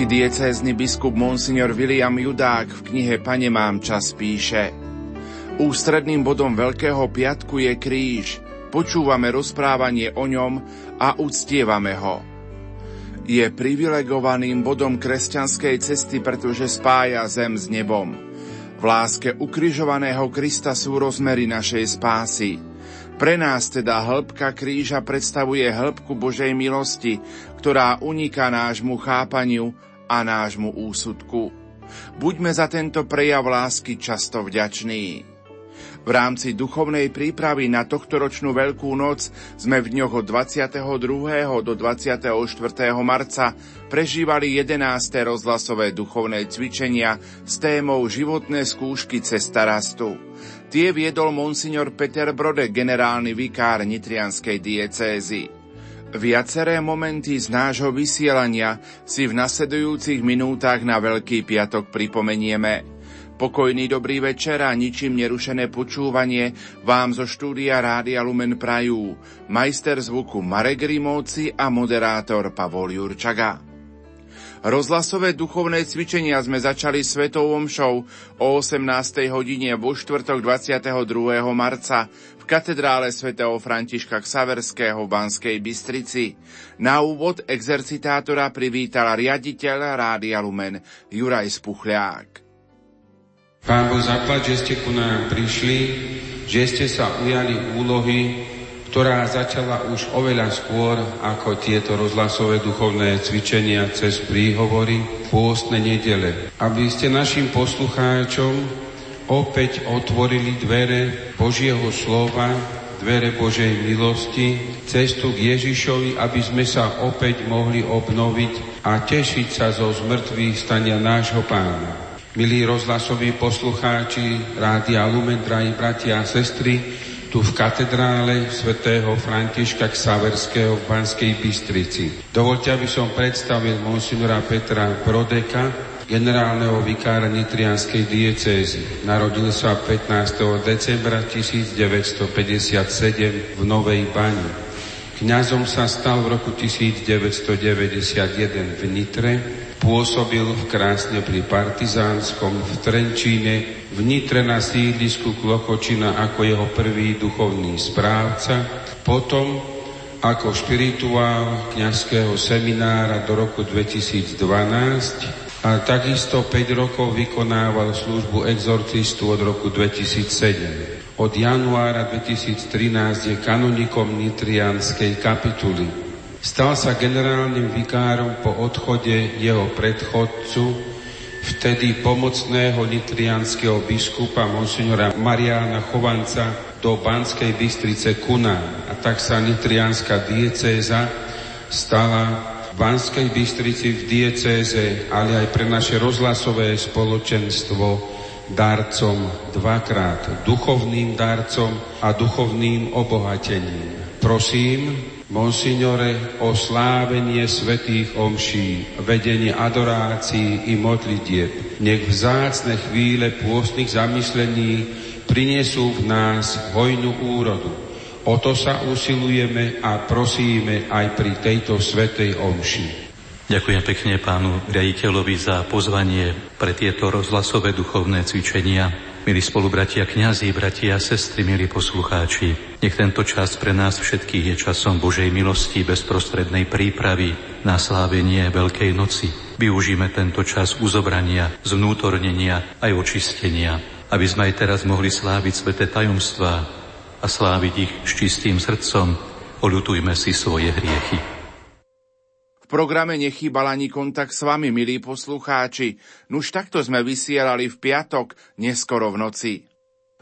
Nitrianský diecézny biskup Monsignor William Judák v knihe Pane mám čas píše Ústredným bodom Veľkého piatku je kríž, počúvame rozprávanie o ňom a uctievame ho. Je privilegovaným bodom kresťanskej cesty, pretože spája zem s nebom. V láske ukrižovaného Krista sú rozmery našej spásy – pre nás teda hĺbka kríža predstavuje hĺbku Božej milosti, ktorá uniká nášmu chápaniu a nášmu úsudku. Buďme za tento prejav lásky často vďační. V rámci duchovnej prípravy na tohtoročnú Veľkú noc sme v dňoch od 22. do 24. marca prežívali 11. rozhlasové duchovné cvičenia s témou životné skúšky cesta rastu. Tie viedol monsignor Peter Brode, generálny vikár Nitrianskej diecézy. Viaceré momenty z nášho vysielania si v nasledujúcich minútach na Veľký piatok pripomenieme. Pokojný dobrý večer a ničím nerušené počúvanie vám zo štúdia Rádia Lumen Prajú. Majster zvuku Marek Rimovci a moderátor Pavol Jurčaga. Rozhlasové duchovné cvičenia sme začali svetovom show o 18. hodine vo štvrtok 22. marca katedrále svätého Františka Ksaverského v Banskej Bystrici. Na úvod exercitátora privítal riaditeľ Rádia Lumen Juraj Spuchľák. Pán zaplať, že ste ku nám prišli, že ste sa ujali úlohy, ktorá začala už oveľa skôr ako tieto rozhlasové duchovné cvičenia cez príhovory, pôstne nedele. Aby ste našim poslucháčom opäť otvorili dvere Božieho slova, dvere Božej milosti, cestu k Ježišovi, aby sme sa opäť mohli obnoviť a tešiť sa zo zmrtvých stania nášho pána. Milí rozhlasoví poslucháči Rádia Lumen, drahí bratia a sestry, tu v katedrále svätého Františka Ksaverského v Banskej Bystrici. Dovolte, aby som predstavil monsignora Petra Brodeka, generálneho vikára Nitrianskej diecézy. Narodil sa 15. decembra 1957 v Novej Bani. Kňazom sa stal v roku 1991 v Nitre, Pôsobil v Krásne pri Partizánskom, v Trenčíne, v Nitre na sídlisku Klokočina ako jeho prvý duchovný správca, potom ako špirituál kňazského seminára do roku 2012 a takisto 5 rokov vykonával službu exorcistu od roku 2007. Od januára 2013 je kanonikom Nitrianskej kapituly. Stal sa generálnym vikárom po odchode jeho predchodcu, vtedy pomocného nitrianského biskupa monsignora Mariána Chovanca do Banskej Bystrice Kuna. A tak sa nitrianská diecéza stala v Banskej Bystrici v diecéze, ale aj pre naše rozhlasové spoločenstvo darcom dvakrát, duchovným darcom a duchovným obohatením. Prosím, Monsignore, o slávenie svetých omší, vedenie adorácií i modlitieb, nech vzácne chvíle pôstnych zamyslení prinesú v nás hojnú úrodu. O to sa usilujeme a prosíme aj pri tejto svetej omši. Ďakujem pekne pánu riaditeľovi za pozvanie pre tieto rozhlasové duchovné cvičenia Milí spolubratia kňazi, bratia a sestry, milí poslucháči, nech tento čas pre nás všetkých je časom Božej milosti, bezprostrednej prípravy na slávenie Veľkej noci. Využíme tento čas uzobrania, zvnútornenia aj očistenia, aby sme aj teraz mohli sláviť sveté tajomstvá a sláviť ich s čistým srdcom. Oľutujme si svoje hriechy programe nechýbal ani kontakt s vami, milí poslucháči. Nuž takto sme vysielali v piatok, neskoro v noci.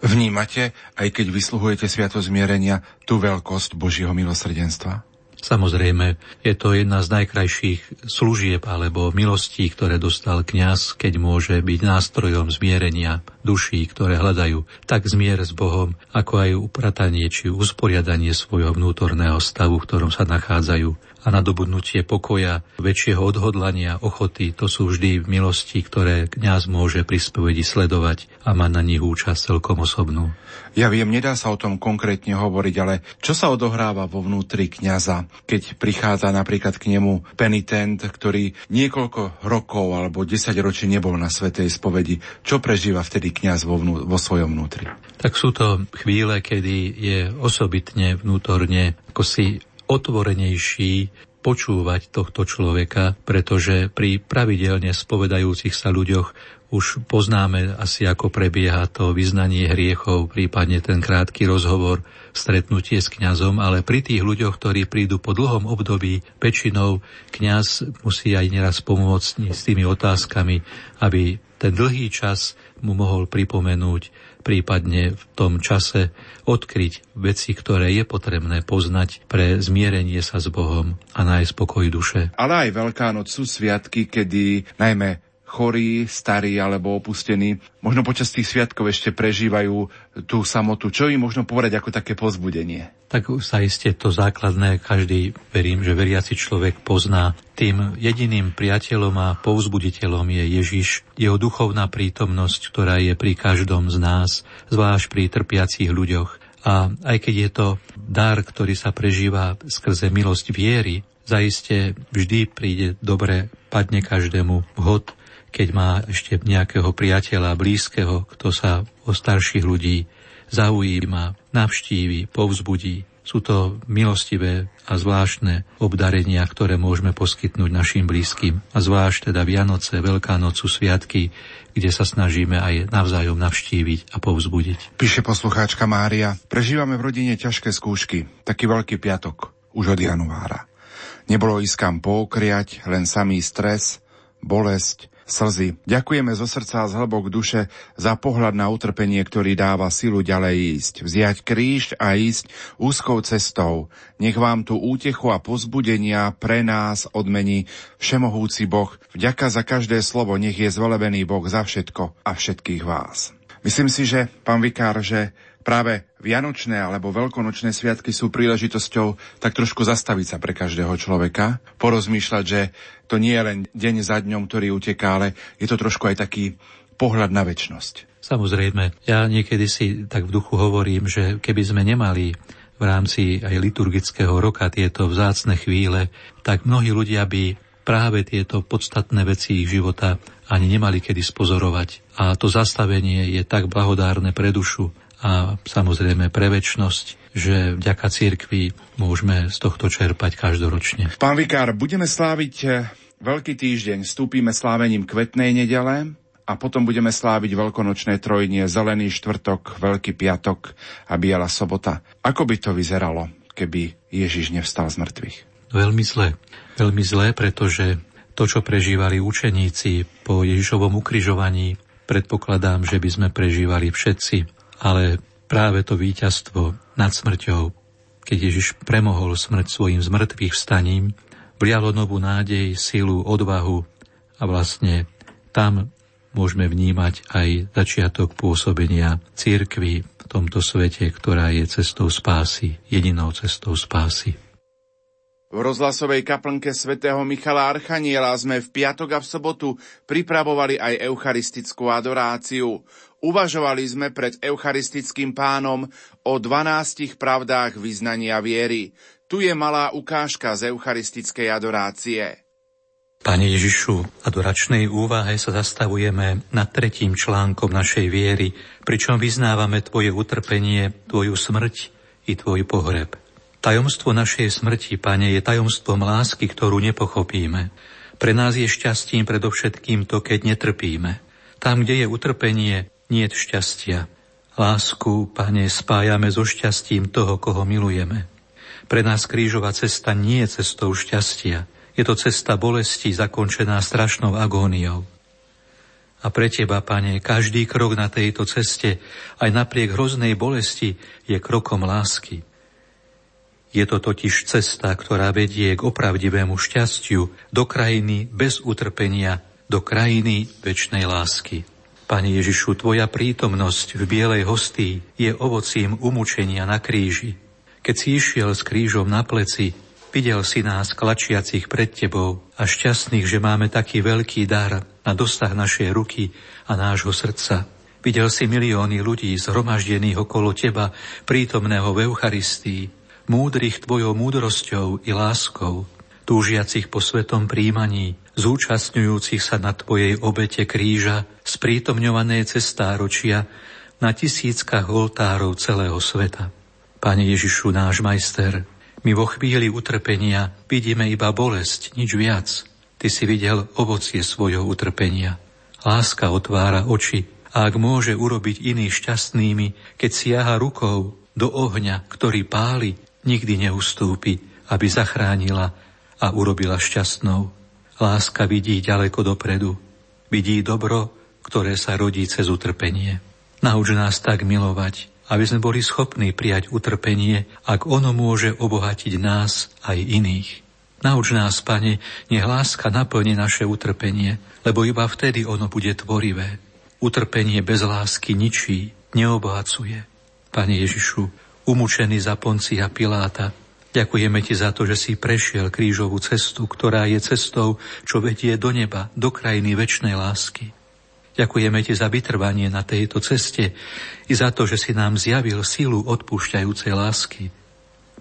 Vnímate, aj keď vysluhujete sviato zmierenia, tú veľkosť Božieho milosrdenstva? Samozrejme, je to jedna z najkrajších služieb alebo milostí, ktoré dostal kňaz, keď môže byť nástrojom zmierenia duší, ktoré hľadajú tak zmier s Bohom, ako aj upratanie či usporiadanie svojho vnútorného stavu, v ktorom sa nachádzajú. A nadobudnutie pokoja, väčšieho odhodlania, ochoty, to sú vždy milosti, ktoré kňaz môže pri spovedi sledovať a mať na nich účasť celkom osobnú. Ja viem, nedá sa o tom konkrétne hovoriť, ale čo sa odohráva vo vnútri kňaza, keď prichádza napríklad k nemu penitent, ktorý niekoľko rokov alebo 10 ročí nebol na svetej spovedi. Čo prežíva vtedy kňaz vo, vnú, vo svojom vnútri? Tak sú to chvíle, kedy je osobitne vnútorne ako si otvorenejší počúvať tohto človeka, pretože pri pravidelne spovedajúcich sa ľuďoch už poznáme asi, ako prebieha to vyznanie hriechov, prípadne ten krátky rozhovor, stretnutie s kňazom, ale pri tých ľuďoch, ktorí prídu po dlhom období pečinou, kňaz musí aj neraz pomôcť s tými otázkami, aby ten dlhý čas mu mohol pripomenúť, prípadne v tom čase odkryť veci, ktoré je potrebné poznať pre zmierenie sa s Bohom a nájsť pokoj duše. Ale aj Veľká noc sú sviatky, kedy najmä chorí, starí alebo opustení, možno počas tých sviatkov ešte prežívajú tú samotu. Čo im možno povedať ako také pozbudenie? Tak sa iste to základné, každý, verím, že veriaci človek pozná. Tým jediným priateľom a povzbuditeľom je Ježiš, jeho duchovná prítomnosť, ktorá je pri každom z nás, zvlášť pri trpiacich ľuďoch. A aj keď je to dar, ktorý sa prežíva skrze milosť viery, zaiste vždy príde dobre, padne každému vhod keď má ešte nejakého priateľa blízkeho, kto sa o starších ľudí zaujíma, navštívi, povzbudí. Sú to milostivé a zvláštne obdarenia, ktoré môžeme poskytnúť našim blízkym. A zvlášť teda Vianoce, Veľká noc sú sviatky, kde sa snažíme aj navzájom navštíviť a povzbudiť. Píše poslucháčka Mária, prežívame v rodine ťažké skúšky, taký veľký piatok, už od januára. Nebolo ísť kam poukriať, len samý stres, bolesť, slzy. Ďakujeme zo srdca a z hlbok duše za pohľad na utrpenie, ktorý dáva silu ďalej ísť. Vziať kríž a ísť úzkou cestou. Nech vám tu útechu a pozbudenia pre nás odmení Všemohúci Boh. Vďaka za každé slovo, nech je zvelebený Boh za všetko a všetkých vás. Myslím si, že, pán vikár, že práve Vianočné alebo Veľkonočné sviatky sú príležitosťou tak trošku zastaviť sa pre každého človeka, porozmýšľať, že to nie je len deň za dňom, ktorý uteká, ale je to trošku aj taký pohľad na väčnosť. Samozrejme, ja niekedy si tak v duchu hovorím, že keby sme nemali v rámci aj liturgického roka tieto vzácne chvíle, tak mnohí ľudia by práve tieto podstatné veci ich života ani nemali kedy spozorovať. A to zastavenie je tak blahodárne pre dušu, a samozrejme pre väčnosť, že vďaka cirkvi môžeme z tohto čerpať každoročne. Pán Vikár, budeme sláviť eh, Veľký týždeň, vstúpime slávením kvetnej nedele a potom budeme sláviť veľkonočné trojnie, zelený štvrtok, veľký piatok a biela sobota. Ako by to vyzeralo, keby Ježiš nevstal z mŕtvych? Veľmi zle. Veľmi zle, pretože to, čo prežívali učeníci po Ježišovom ukrižovaní, predpokladám, že by sme prežívali všetci ale práve to víťazstvo nad smrťou, keď Ježiš premohol smrť svojim zmrtvých vstaním, vlialo novú nádej, silu, odvahu a vlastne tam môžeme vnímať aj začiatok pôsobenia církvy v tomto svete, ktorá je cestou spásy, jedinou cestou spásy. V rozhlasovej kaplnke svätého Michala Archaniela sme v piatok a v sobotu pripravovali aj eucharistickú adoráciu. Uvažovali sme pred eucharistickým pánom o dvanástich pravdách vyznania viery. Tu je malá ukážka z eucharistickej adorácie. Pane Ježišu, adoračnej úvahe sa zastavujeme nad tretím článkom našej viery, pričom vyznávame Tvoje utrpenie, Tvoju smrť i Tvoj pohreb. Tajomstvo našej smrti, Pane, je tajomstvom lásky, ktorú nepochopíme. Pre nás je šťastím predovšetkým to, keď netrpíme. Tam, kde je utrpenie, nie šťastia. Lásku, Pane, spájame so šťastím toho, koho milujeme. Pre nás krížová cesta nie je cestou šťastia. Je to cesta bolesti zakončená strašnou agóniou. A pre Teba, Pane, každý krok na tejto ceste, aj napriek hroznej bolesti, je krokom lásky. Je to totiž cesta, ktorá vedie k opravdivému šťastiu do krajiny bez utrpenia, do krajiny väčšnej lásky. Pane Ježišu, Tvoja prítomnosť v bielej hostí je ovocím umúčenia na kríži. Keď si išiel s krížom na pleci, Videl si nás klačiacich pred Tebou a šťastných, že máme taký veľký dar na dosah našej ruky a nášho srdca. Videl si milióny ľudí zhromaždených okolo Teba, prítomného v Eucharistii, múdrych Tvojou múdrosťou i láskou, túžiacich po svetom príjmaní, zúčastňujúcich sa na Tvojej obete kríža, sprítomňované cestáročia na tisíckach oltárov celého sveta. Pane Ježišu, náš majster, my vo chvíli utrpenia vidíme iba bolesť, nič viac. Ty si videl ovocie svojho utrpenia. Láska otvára oči a ak môže urobiť iných šťastnými, keď siaha rukou do ohňa, ktorý páli, nikdy neustúpi, aby zachránila a urobila šťastnou. Láska vidí ďaleko dopredu. Vidí dobro, ktoré sa rodí cez utrpenie. Nauč nás tak milovať, aby sme boli schopní prijať utrpenie, ak ono môže obohatiť nás aj iných. Nauč nás, Pane, nech láska naplne naše utrpenie, lebo iba vtedy ono bude tvorivé. Utrpenie bez lásky ničí, neobohacuje. Pane Ježišu, umúčený za Poncia Piláta, ďakujeme Ti za to, že si prešiel krížovú cestu, ktorá je cestou, čo vedie do neba, do krajiny väčšnej lásky. Ďakujeme Ti za vytrvanie na tejto ceste i za to, že si nám zjavil silu odpúšťajúcej lásky.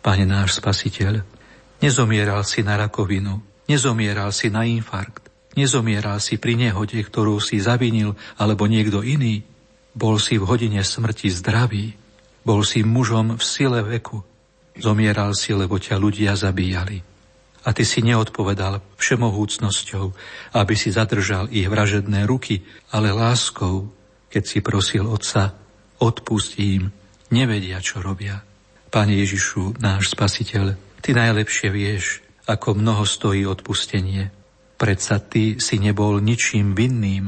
Pane náš Spasiteľ, nezomieral si na rakovinu, nezomieral si na infarkt, nezomieral si pri nehode, ktorú si zavinil alebo niekto iný. Bol si v hodine smrti zdravý, bol si mužom v sile veku, zomieral si, lebo ťa ľudia zabíjali a ty si neodpovedal všemohúcnosťou, aby si zadržal ich vražedné ruky, ale láskou, keď si prosil Otca, odpustí im, nevedia, čo robia. Pane Ježišu, náš Spasiteľ, Ty najlepšie vieš, ako mnoho stojí odpustenie. Predsa Ty si nebol ničím vinným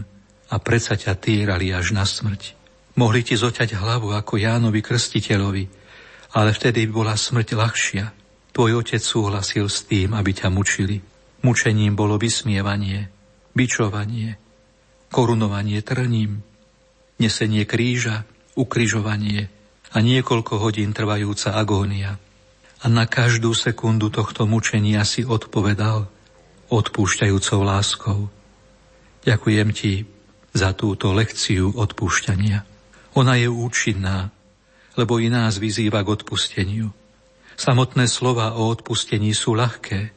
a predsa ťa týrali až na smrť. Mohli Ti zoťať hlavu ako Jánovi Krstiteľovi, ale vtedy bola smrť ľahšia – Tvoj otec súhlasil s tým, aby ťa mučili. Mučením bolo vysmievanie, bičovanie, korunovanie trním, nesenie kríža, ukrižovanie a niekoľko hodín trvajúca agónia. A na každú sekundu tohto mučenia si odpovedal odpúšťajúcou láskou. Ďakujem ti za túto lekciu odpúšťania. Ona je účinná, lebo i nás vyzýva k odpusteniu. Samotné slova o odpustení sú ľahké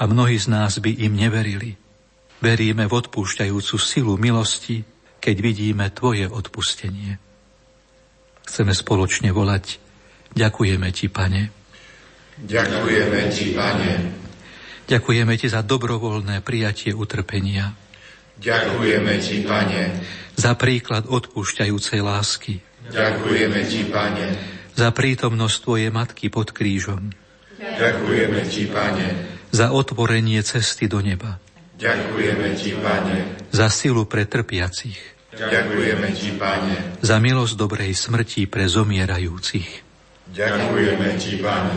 a mnohí z nás by im neverili. Veríme v odpúšťajúcu silu milosti, keď vidíme Tvoje odpustenie. Chceme spoločne volať Ďakujeme Ti, Pane. Ďakujeme Ti, Pane. Ďakujeme Ti za dobrovoľné prijatie utrpenia. Ďakujeme Ti, Pane. Za príklad odpúšťajúcej lásky. Ďakujeme Ti, Pane za prítomnosť Tvojej Matky pod krížom. Ďakujeme Ti, Pane. Za otvorenie cesty do neba. Ďakujeme Ti, Pane. Za silu pre trpiacich. Ďakujeme Ti, Pane. Za milosť dobrej smrti pre zomierajúcich. Ďakujeme Ti, Pane.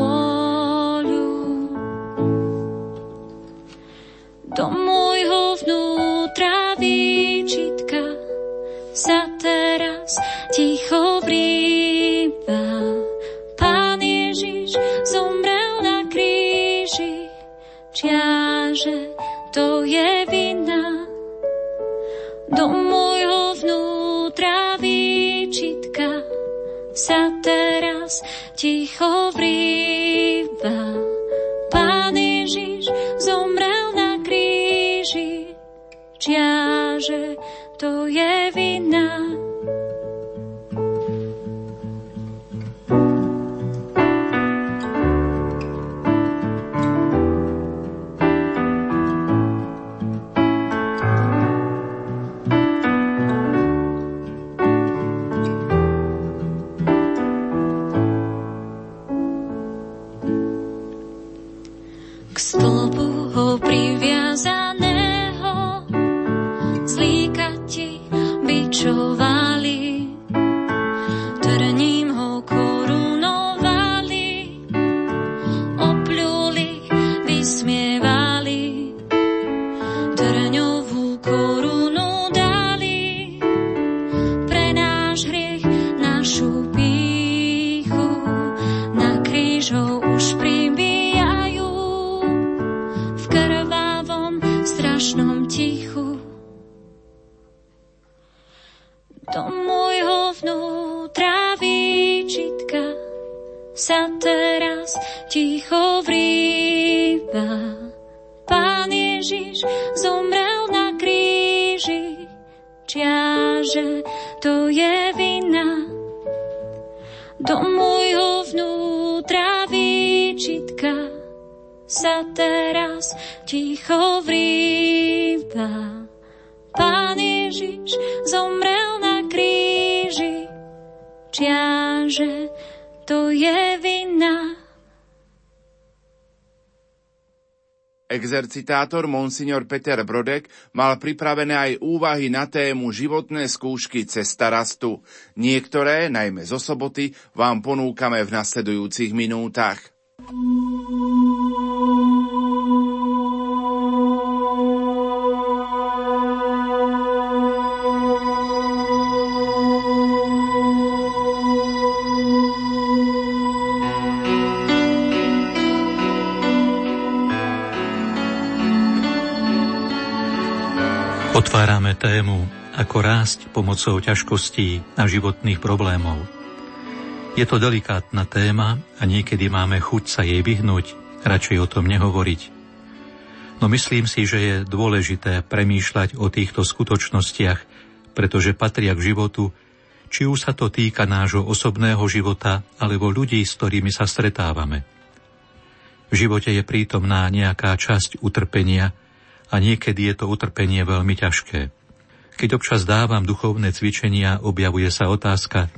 exercitátor Monsignor Peter Brodek mal pripravené aj úvahy na tému životné skúšky cesta rastu. Niektoré, najmä zo soboty, vám ponúkame v nasledujúcich minútach. Tému, ako rásť pomocou ťažkostí a životných problémov. Je to delikátna téma a niekedy máme chuť sa jej vyhnúť, radšej o tom nehovoriť. No myslím si, že je dôležité premýšľať o týchto skutočnostiach, pretože patria k životu, či už sa to týka nášho osobného života alebo ľudí, s ktorými sa stretávame. V živote je prítomná nejaká časť utrpenia, a niekedy je to utrpenie veľmi ťažké. Keď občas dávam duchovné cvičenia, objavuje sa otázka,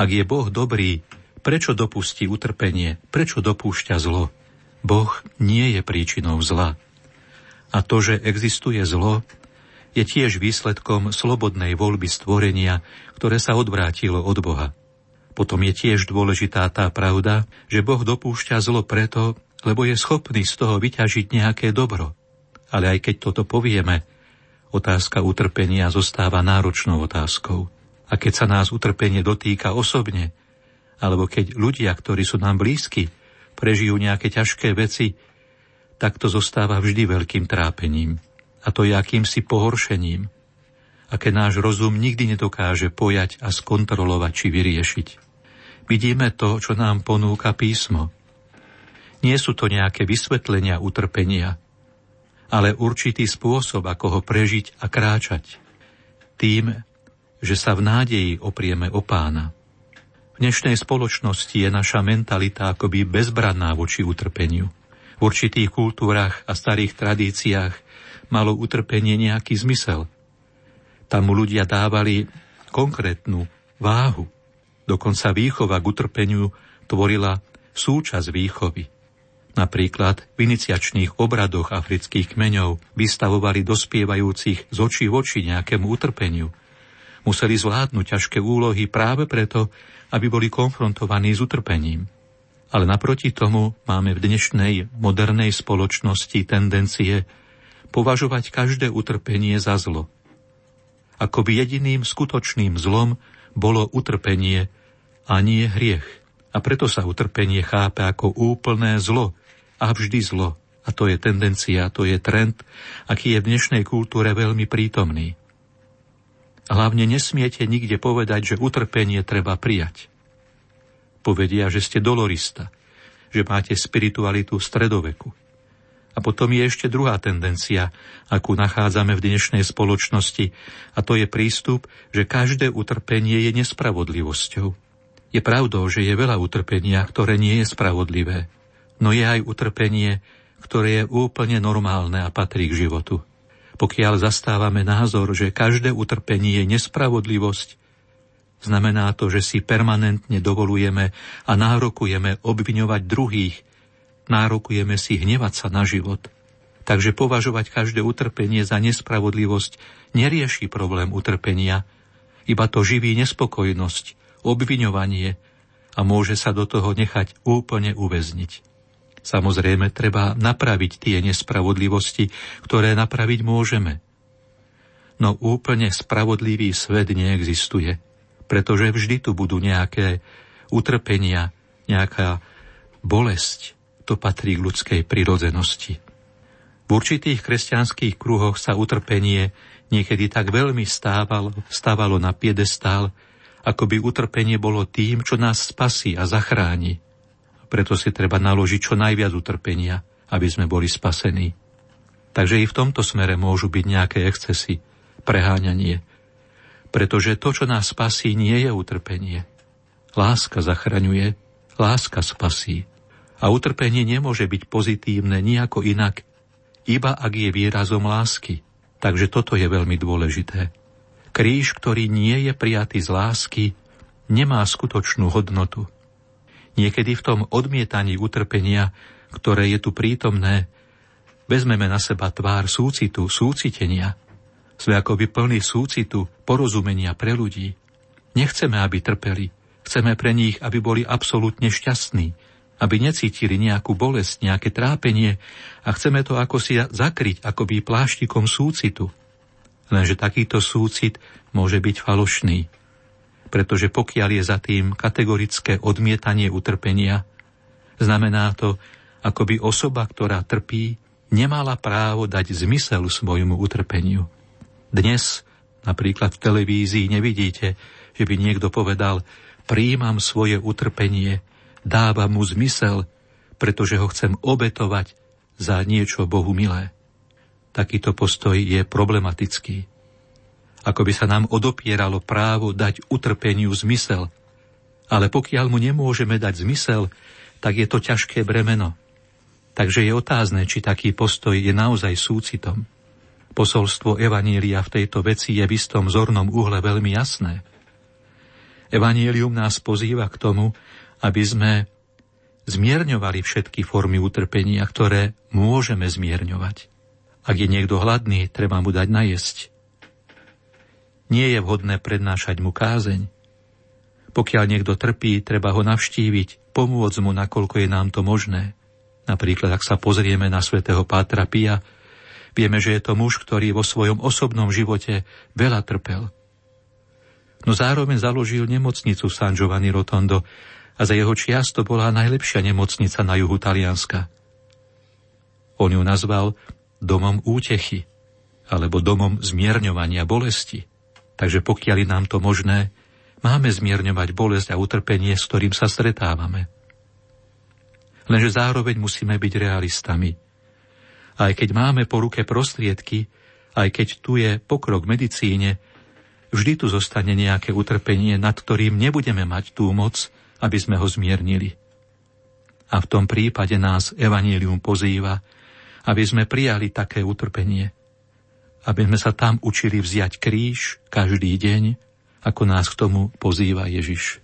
ak je Boh dobrý, prečo dopustí utrpenie, prečo dopúšťa zlo? Boh nie je príčinou zla. A to, že existuje zlo, je tiež výsledkom slobodnej voľby stvorenia, ktoré sa odvrátilo od Boha. Potom je tiež dôležitá tá pravda, že Boh dopúšťa zlo preto, lebo je schopný z toho vyťažiť nejaké dobro. Ale aj keď toto povieme, otázka utrpenia zostáva náročnou otázkou. A keď sa nás utrpenie dotýka osobne, alebo keď ľudia, ktorí sú nám blízki, prežijú nejaké ťažké veci, tak to zostáva vždy veľkým trápením. A to je akýmsi pohoršením. A keď náš rozum nikdy nedokáže pojať a skontrolovať či vyriešiť. Vidíme to, čo nám ponúka písmo. Nie sú to nejaké vysvetlenia utrpenia, ale určitý spôsob, ako ho prežiť a kráčať. Tým, že sa v nádeji oprieme o pána. V dnešnej spoločnosti je naša mentalita akoby bezbranná voči utrpeniu. V určitých kultúrach a starých tradíciách malo utrpenie nejaký zmysel. Tam mu ľudia dávali konkrétnu váhu. Dokonca výchova k utrpeniu tvorila súčasť výchovy. Napríklad v iniciačných obradoch afrických kmeňov vystavovali dospievajúcich z očí v oči nejakému utrpeniu. Museli zvládnuť ťažké úlohy práve preto, aby boli konfrontovaní s utrpením. Ale naproti tomu máme v dnešnej modernej spoločnosti tendencie považovať každé utrpenie za zlo. Ako by jediným skutočným zlom bolo utrpenie a nie hriech. A preto sa utrpenie chápe ako úplné zlo, a vždy zlo. A to je tendencia, to je trend, aký je v dnešnej kultúre veľmi prítomný. Hlavne nesmiete nikde povedať, že utrpenie treba prijať. Povedia, že ste dolorista, že máte spiritualitu stredoveku. A potom je ešte druhá tendencia, akú nachádzame v dnešnej spoločnosti, a to je prístup, že každé utrpenie je nespravodlivosťou. Je pravdou, že je veľa utrpenia, ktoré nie je spravodlivé no je aj utrpenie, ktoré je úplne normálne a patrí k životu. Pokiaľ zastávame názor, že každé utrpenie je nespravodlivosť, znamená to, že si permanentne dovolujeme a nárokujeme obviňovať druhých nárokujeme si hnevať sa na život. Takže považovať každé utrpenie za nespravodlivosť nerieši problém utrpenia, iba to živí nespokojnosť, obviňovanie a môže sa do toho nechať úplne uväzniť. Samozrejme, treba napraviť tie nespravodlivosti, ktoré napraviť môžeme. No úplne spravodlivý svet neexistuje, pretože vždy tu budú nejaké utrpenia, nejaká bolesť. To patrí k ľudskej prirodzenosti. V určitých kresťanských kruhoch sa utrpenie niekedy tak veľmi stávalo, stávalo na piedestál, ako by utrpenie bolo tým, čo nás spasí a zachráni. Preto si treba naložiť čo najviac utrpenia, aby sme boli spasení. Takže i v tomto smere môžu byť nejaké excesy, preháňanie. Pretože to, čo nás spasí, nie je utrpenie. Láska zachraňuje, láska spasí. A utrpenie nemôže byť pozitívne nejako inak, iba ak je výrazom lásky. Takže toto je veľmi dôležité. Kríž, ktorý nie je prijatý z lásky, nemá skutočnú hodnotu. Niekedy v tom odmietaní utrpenia, ktoré je tu prítomné, vezmeme na seba tvár súcitu, súcitenia. Sme akoby plní súcitu, porozumenia pre ľudí. Nechceme, aby trpeli. Chceme pre nich, aby boli absolútne šťastní, aby necítili nejakú bolesť, nejaké trápenie a chceme to ako si zakryť akoby pláštikom súcitu – Lenže takýto súcit môže byť falošný, pretože pokiaľ je za tým kategorické odmietanie utrpenia, znamená to, ako by osoba, ktorá trpí, nemala právo dať zmysel svojmu utrpeniu. Dnes napríklad v televízii nevidíte, že by niekto povedal, príjmam svoje utrpenie, dávam mu zmysel, pretože ho chcem obetovať za niečo Bohu milé takýto postoj je problematický. Ako by sa nám odopieralo právo dať utrpeniu zmysel. Ale pokiaľ mu nemôžeme dať zmysel, tak je to ťažké bremeno. Takže je otázne, či taký postoj je naozaj súcitom. Posolstvo Evanília v tejto veci je v istom zornom uhle veľmi jasné. Evanílium nás pozýva k tomu, aby sme zmierňovali všetky formy utrpenia, ktoré môžeme zmierňovať. Ak je niekto hladný, treba mu dať najesť. Nie je vhodné prednášať mu kázeň. Pokiaľ niekto trpí, treba ho navštíviť, pomôcť mu, nakoľko je nám to možné. Napríklad, ak sa pozrieme na svätého Pátra Pia, vieme, že je to muž, ktorý vo svojom osobnom živote veľa trpel. No zároveň založil nemocnicu San Giovanni Rotondo a za jeho čiast to bola najlepšia nemocnica na juhu Talianska. On ju nazval domom útechy alebo domom zmierňovania bolesti. Takže pokiaľ je nám to možné, máme zmierňovať bolesť a utrpenie, s ktorým sa stretávame. Lenže zároveň musíme byť realistami. Aj keď máme po ruke prostriedky, aj keď tu je pokrok v medicíne, vždy tu zostane nejaké utrpenie, nad ktorým nebudeme mať tú moc, aby sme ho zmiernili. A v tom prípade nás Evangelium pozýva, aby sme prijali také utrpenie, aby sme sa tam učili vziať kríž každý deň, ako nás k tomu pozýva Ježiš.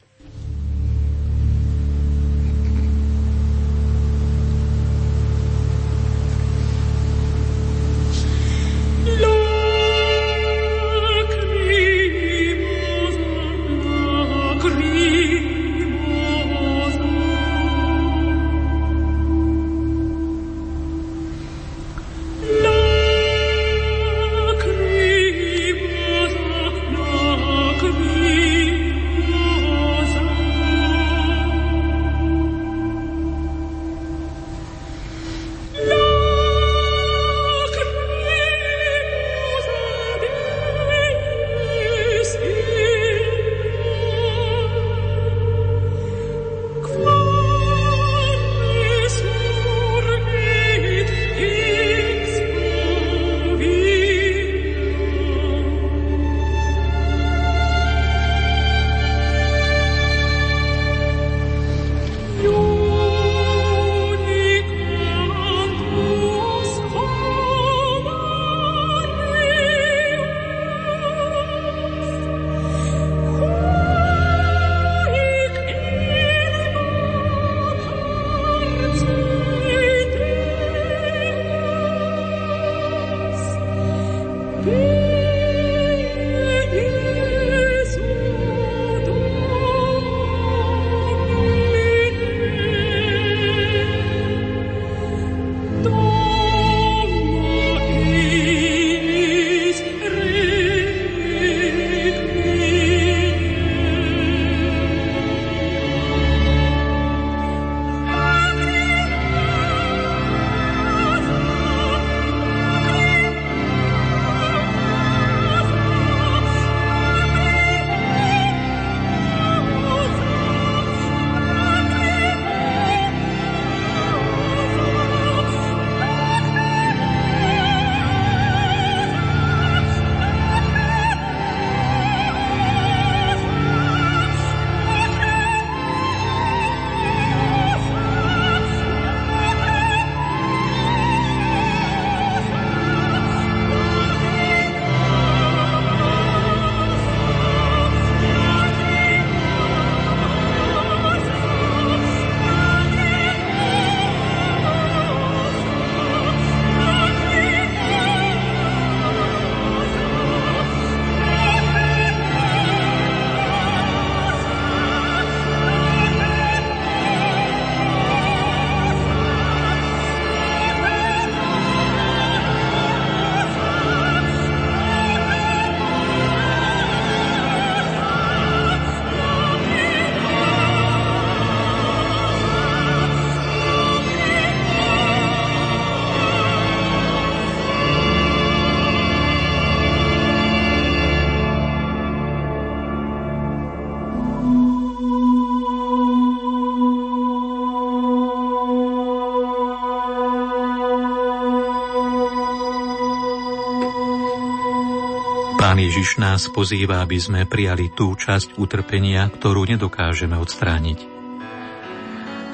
Ježiš nás pozýva, aby sme prijali tú časť utrpenia, ktorú nedokážeme odstrániť.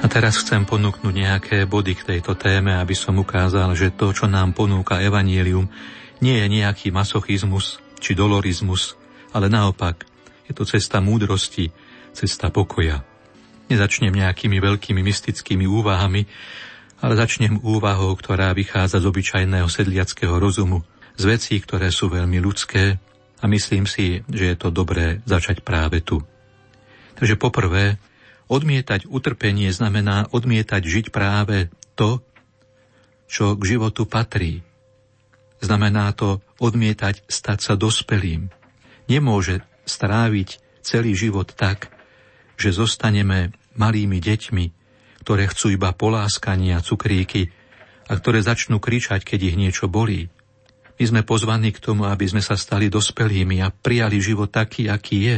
A teraz chcem ponúknuť nejaké body k tejto téme, aby som ukázal, že to, čo nám ponúka Evangelium, nie je nejaký masochizmus či dolorizmus, ale naopak, je to cesta múdrosti, cesta pokoja. Nezačnem nejakými veľkými mystickými úvahami, ale začnem úvahou, ktorá vychádza z obyčajného sedliackého rozumu, z vecí, ktoré sú veľmi ľudské a myslím si, že je to dobré začať práve tu. Takže poprvé, odmietať utrpenie znamená odmietať žiť práve to, čo k životu patrí. Znamená to odmietať stať sa dospelým. Nemôže stráviť celý život tak, že zostaneme malými deťmi, ktoré chcú iba poláskanie a cukríky a ktoré začnú kričať, keď ich niečo bolí. My sme pozvaní k tomu, aby sme sa stali dospelými a prijali život taký, aký je.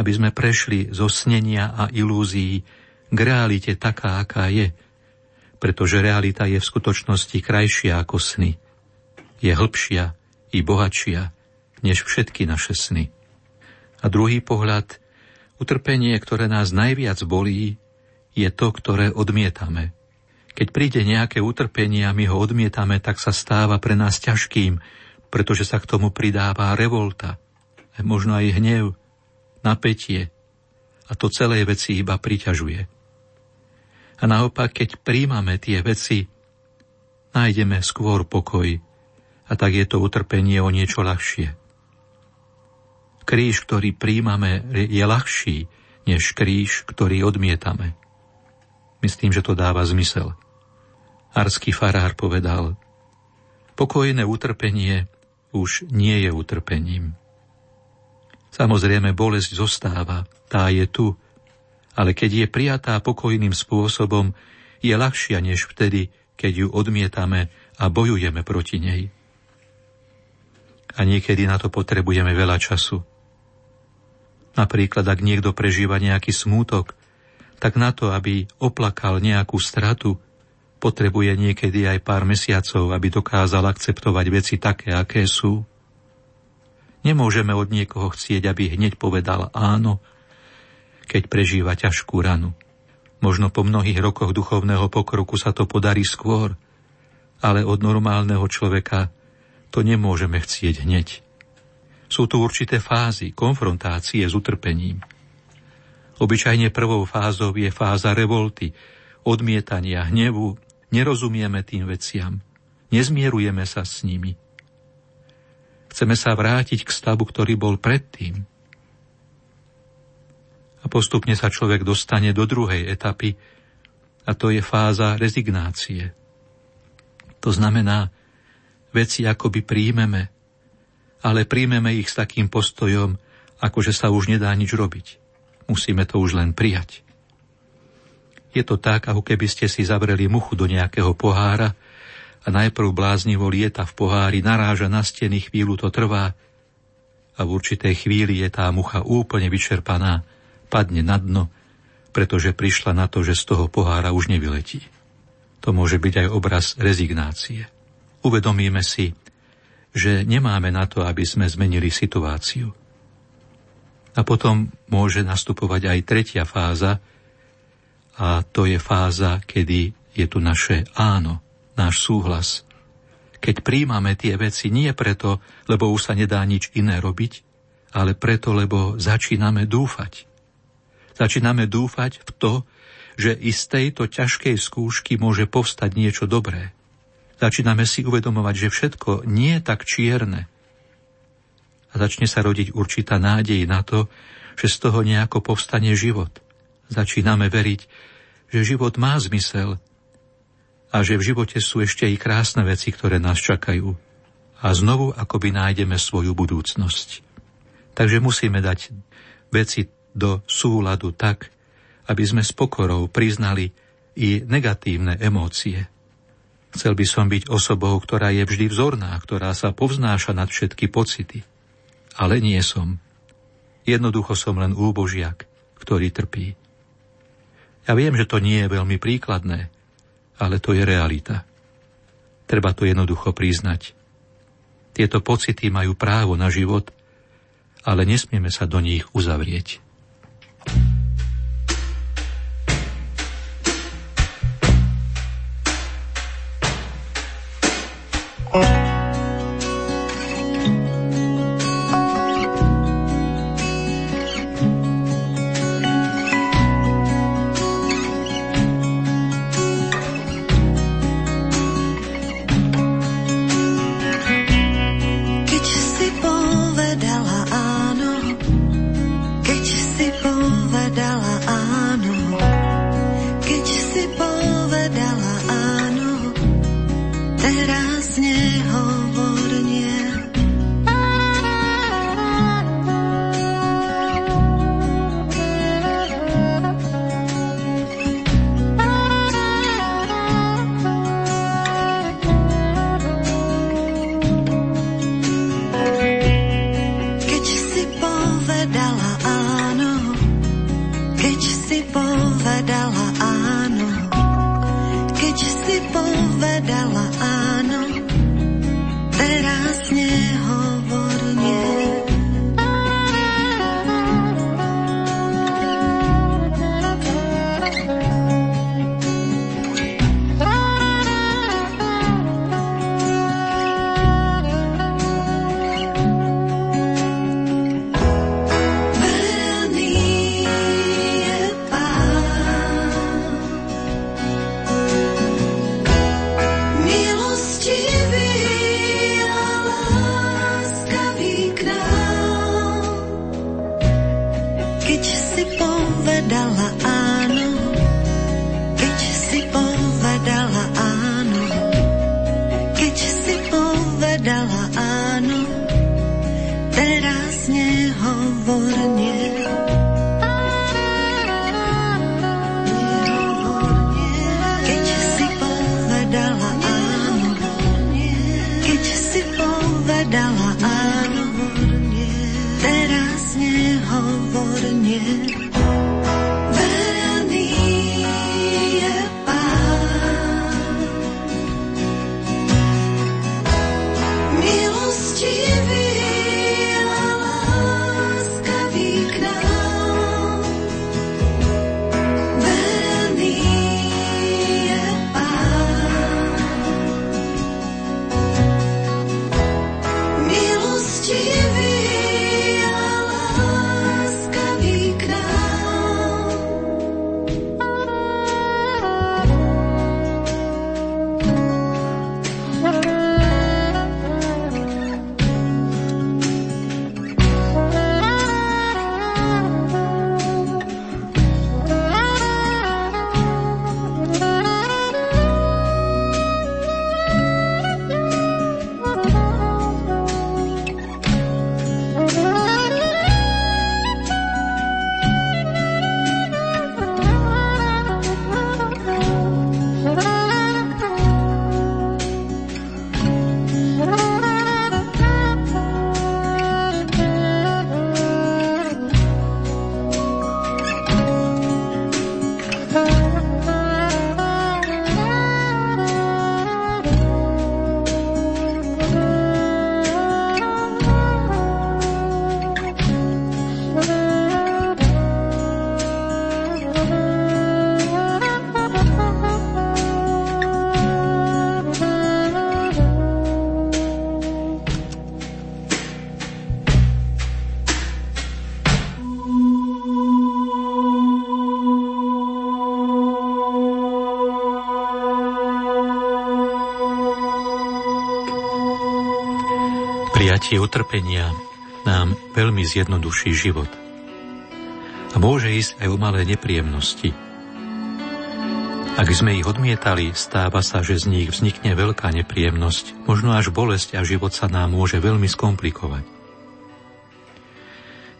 Aby sme prešli zo snenia a ilúzií k realite taká, aká je. Pretože realita je v skutočnosti krajšia ako sny. Je hĺbšia i bohatšia než všetky naše sny. A druhý pohľad, utrpenie, ktoré nás najviac bolí, je to, ktoré odmietame – keď príde nejaké utrpenie a my ho odmietame, tak sa stáva pre nás ťažkým, pretože sa k tomu pridáva revolta, možno aj hnev, napätie a to celé veci iba priťažuje. A naopak, keď príjmame tie veci, nájdeme skôr pokoj a tak je to utrpenie o niečo ľahšie. Kríž, ktorý príjmame, je ľahší, než kríž, ktorý odmietame. Myslím, že to dáva zmysel. Arský farár povedal, pokojné utrpenie už nie je utrpením. Samozrejme, bolesť zostáva, tá je tu, ale keď je prijatá pokojným spôsobom, je ľahšia než vtedy, keď ju odmietame a bojujeme proti nej. A niekedy na to potrebujeme veľa času. Napríklad, ak niekto prežíva nejaký smútok, tak na to, aby oplakal nejakú stratu, potrebuje niekedy aj pár mesiacov, aby dokázal akceptovať veci také, aké sú. Nemôžeme od niekoho chcieť, aby hneď povedal áno, keď prežíva ťažkú ranu. Možno po mnohých rokoch duchovného pokroku sa to podarí skôr, ale od normálneho človeka to nemôžeme chcieť hneď. Sú tu určité fázy konfrontácie s utrpením. Obyčajne prvou fázou je fáza revolty, odmietania, hnevu, nerozumieme tým veciam, nezmierujeme sa s nimi. Chceme sa vrátiť k stavu, ktorý bol predtým. A postupne sa človek dostane do druhej etapy, a to je fáza rezignácie. To znamená, veci akoby príjmeme, ale príjmeme ich s takým postojom, ako že sa už nedá nič robiť. Musíme to už len prijať. Je to tak, ako keby ste si zavreli muchu do nejakého pohára a najprv bláznivo lieta v pohári, naráža na steny, chvíľu to trvá a v určitej chvíli je tá mucha úplne vyčerpaná, padne na dno, pretože prišla na to, že z toho pohára už nevyletí. To môže byť aj obraz rezignácie. Uvedomíme si, že nemáme na to, aby sme zmenili situáciu. A potom môže nastupovať aj tretia fáza, a to je fáza, kedy je tu naše áno, náš súhlas. Keď príjmame tie veci nie preto, lebo už sa nedá nič iné robiť, ale preto, lebo začíname dúfať. Začíname dúfať v to, že i z tejto ťažkej skúšky môže povstať niečo dobré. Začíname si uvedomovať, že všetko nie je tak čierne, a začne sa rodiť určitá nádej na to, že z toho nejako povstane život. Začíname veriť, že život má zmysel a že v živote sú ešte i krásne veci, ktoré nás čakajú. A znovu akoby nájdeme svoju budúcnosť. Takže musíme dať veci do súladu tak, aby sme s pokorou priznali i negatívne emócie. Chcel by som byť osobou, ktorá je vždy vzorná, ktorá sa povznáša nad všetky pocity ale nie som. Jednoducho som len úbožiak, ktorý trpí. Ja viem, že to nie je veľmi príkladné, ale to je realita. Treba to jednoducho priznať. Tieto pocity majú právo na život, ale nesmieme sa do nich uzavrieť. povedala áno, teraz Prijatie utrpenia nám veľmi zjednoduší život. A môže ísť aj o malé nepríjemnosti. Ak sme ich odmietali, stáva sa, že z nich vznikne veľká nepríjemnosť, možno až bolesť a život sa nám môže veľmi skomplikovať.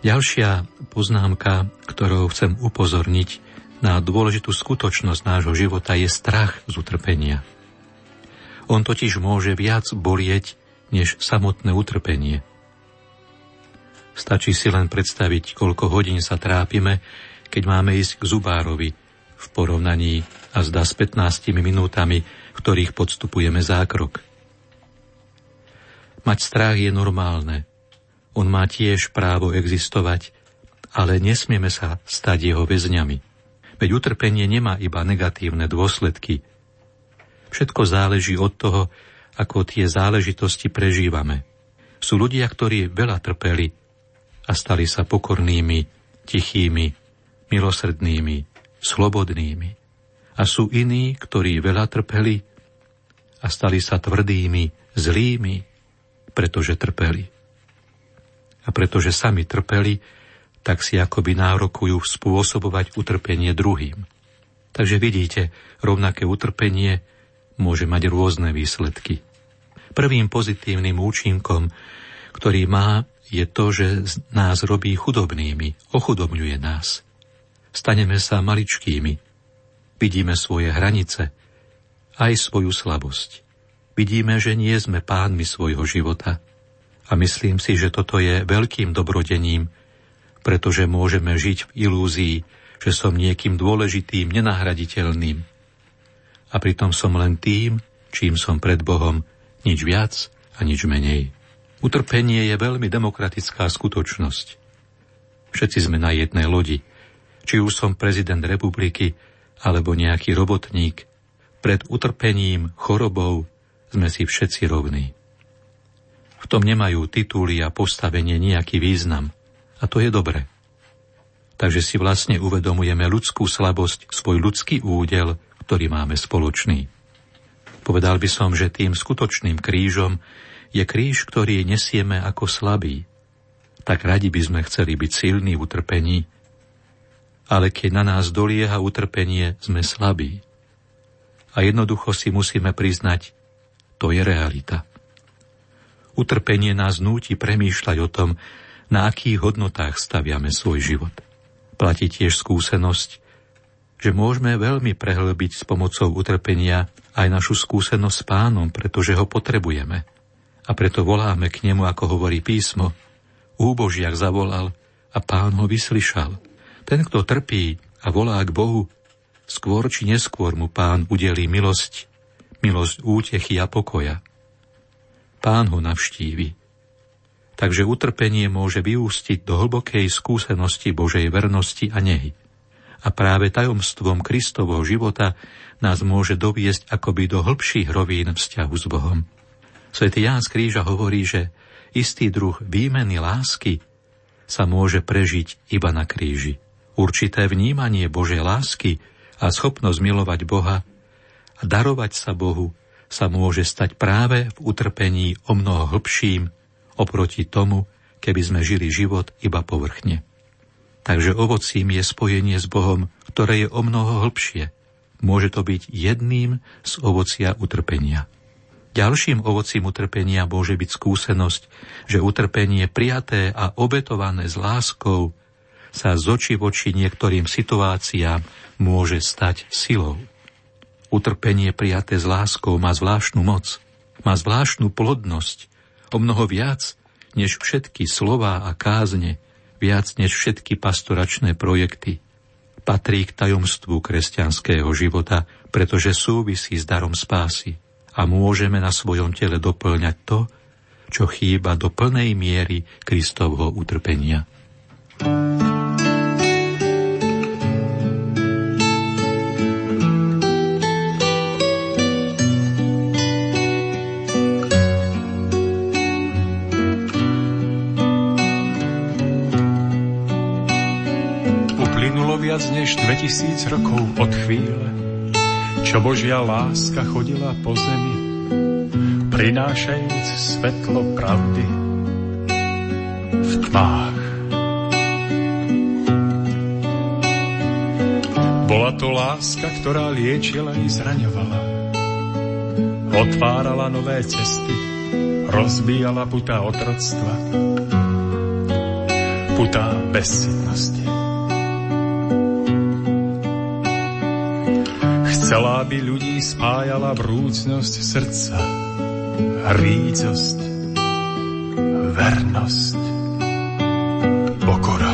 Ďalšia poznámka, ktorou chcem upozorniť na dôležitú skutočnosť nášho života, je strach z utrpenia. On totiž môže viac bolieť než samotné utrpenie. Stačí si len predstaviť, koľko hodín sa trápime, keď máme ísť k zubárovi v porovnaní a zda s 15 minútami, v ktorých podstupujeme zákrok. Mať strach je normálne. On má tiež právo existovať, ale nesmieme sa stať jeho väzňami. Veď utrpenie nemá iba negatívne dôsledky. Všetko záleží od toho, ako tie záležitosti prežívame. Sú ľudia, ktorí veľa trpeli a stali sa pokornými, tichými, milosrdnými, slobodnými. A sú iní, ktorí veľa trpeli a stali sa tvrdými, zlými, pretože trpeli. A pretože sami trpeli, tak si akoby nárokujú spôsobovať utrpenie druhým. Takže vidíte, rovnaké utrpenie môže mať rôzne výsledky. Prvým pozitívnym účinkom, ktorý má, je to, že nás robí chudobnými, ochudobňuje nás. Staneme sa maličkými, vidíme svoje hranice, aj svoju slabosť vidíme, že nie sme pánmi svojho života. A myslím si, že toto je veľkým dobrodením, pretože môžeme žiť v ilúzii, že som niekým dôležitým, nenahraditeľným. A pritom som len tým, čím som pred Bohom, nič viac a nič menej. Utrpenie je veľmi demokratická skutočnosť. Všetci sme na jednej lodi. Či už som prezident republiky, alebo nejaký robotník, pred utrpením, chorobou, sme si všetci rovní. V tom nemajú tituly a postavenie nejaký význam. A to je dobre. Takže si vlastne uvedomujeme ľudskú slabosť, svoj ľudský údel, ktorý máme spoločný. Povedal by som, že tým skutočným krížom je kríž, ktorý nesieme ako slabý. Tak radi by sme chceli byť silní v utrpení, ale keď na nás dolieha utrpenie, sme slabí. A jednoducho si musíme priznať, to je realita. Utrpenie nás núti premýšľať o tom, na akých hodnotách staviame svoj život. Platí tiež skúsenosť, že môžeme veľmi prehlbiť s pomocou utrpenia aj našu skúsenosť s pánom, pretože ho potrebujeme. A preto voláme k nemu, ako hovorí písmo. Úbožiak zavolal a pán ho vyslyšal. Ten, kto trpí a volá k Bohu, skôr či neskôr mu pán udelí milosť milosť útechy a pokoja. Pán ho navštívi. Takže utrpenie môže vyústiť do hlbokej skúsenosti Božej vernosti a nehy. A práve tajomstvom Kristovho života nás môže doviesť akoby do hĺbších rovín vzťahu s Bohom. Svetý Ján z Kríža hovorí, že istý druh výmeny lásky sa môže prežiť iba na kríži. Určité vnímanie Božej lásky a schopnosť milovať Boha a darovať sa Bohu sa môže stať práve v utrpení o mnoho hlbším oproti tomu, keby sme žili život iba povrchne. Takže ovocím je spojenie s Bohom, ktoré je o mnoho hlbšie. Môže to byť jedným z ovocia utrpenia. Ďalším ovocím utrpenia môže byť skúsenosť, že utrpenie prijaté a obetované s láskou sa z oči voči niektorým situáciám môže stať silou. Utrpenie prijaté s láskou má zvláštnu moc, má zvláštnu plodnosť, o mnoho viac, než všetky slová a kázne, viac než všetky pastoračné projekty. Patrí k tajomstvu kresťanského života, pretože súvisí s darom spásy a môžeme na svojom tele doplňať to, čo chýba do plnej miery Kristovho utrpenia. thank you viac než 2000 rokov od chvíle, čo Božia láska chodila po zemi, prinášajúc svetlo pravdy v tmách. Bola to láska, ktorá liečila i zraňovala. Otvárala nové cesty, rozbíjala putá otroctva, putá bezsitnosti. Chcela by ľudí spájala vrúcnosť srdca, rícosť, vernosť, pokora.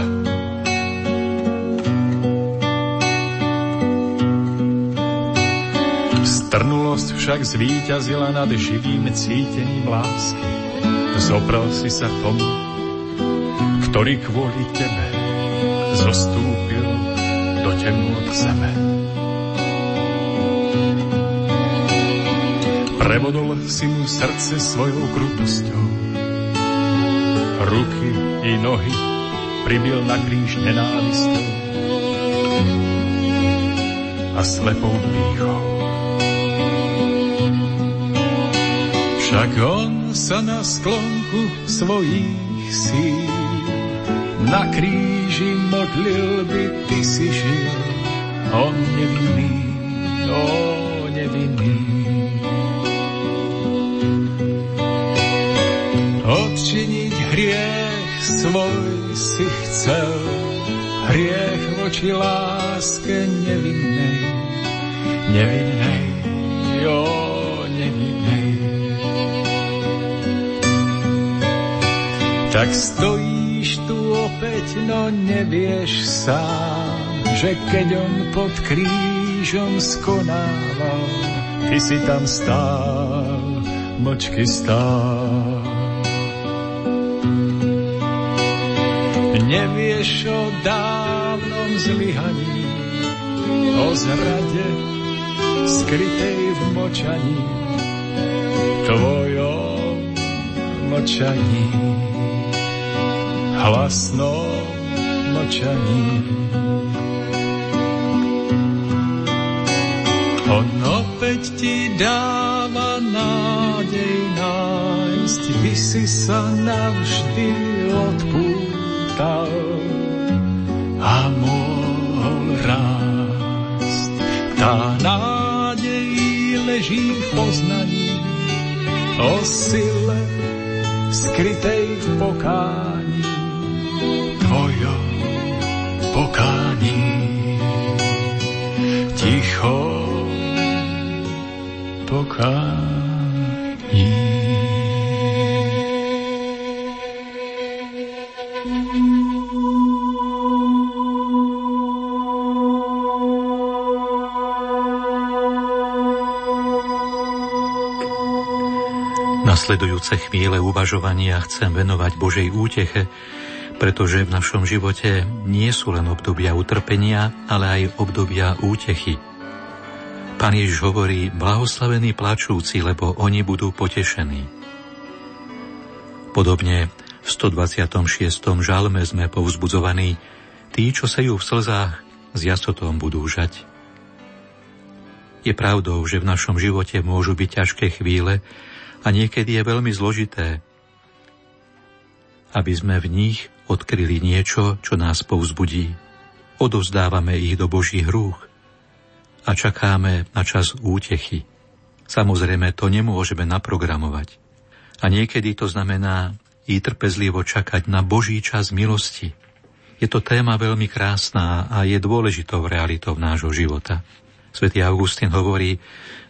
Strnulosť však zvíťazila nad živým cítením lásky Zopral si sa tomu, ktorý kvôli tebe zostúpil do temnot zeme. Prevodol si mu srdce svojou krutosťou. Ruky i nohy pribil na kríž nenávistou a slepou pýchou. Však on sa na sklonku svojich síl na kríži modlil by ty si žil. On nevinný, o nevinný. Hriech svoj si chcel, hriech voči láske nevinnej, nevinnej, jo, nevinnej. Tak stojíš tu opäť, no nevieš sám, že keď on pod krížom skonával, ty si tam stál, mlčky stál. Nevieš o dávnom zlyhaní, o zrade skrytej v močaní, tvojom močaní, hlasnom močaní. On opäť ti dáva nádej nájsť, by si sa navždy odpútal a mohol rásť. Tá nádej leží v poznaní o sile skrytej v pokání, Nasledujúce chvíle uvažovania chcem venovať Božej úteche, pretože v našom živote nie sú len obdobia utrpenia, ale aj obdobia útechy. Pán Ježiš hovorí, blahoslavení plačúci, lebo oni budú potešení. Podobne v 126. žalme sme povzbudzovaní, tí, čo sejú v slzách, s jasotom budú žať. Je pravdou, že v našom živote môžu byť ťažké chvíle a niekedy je veľmi zložité, aby sme v nich odkryli niečo, čo nás povzbudí. Odovzdávame ich do Božích rúch a čakáme na čas útechy. Samozrejme, to nemôžeme naprogramovať. A niekedy to znamená i trpezlivo čakať na Boží čas milosti. Je to téma veľmi krásna a je dôležitou realitou nášho života. Svetý Augustín hovorí,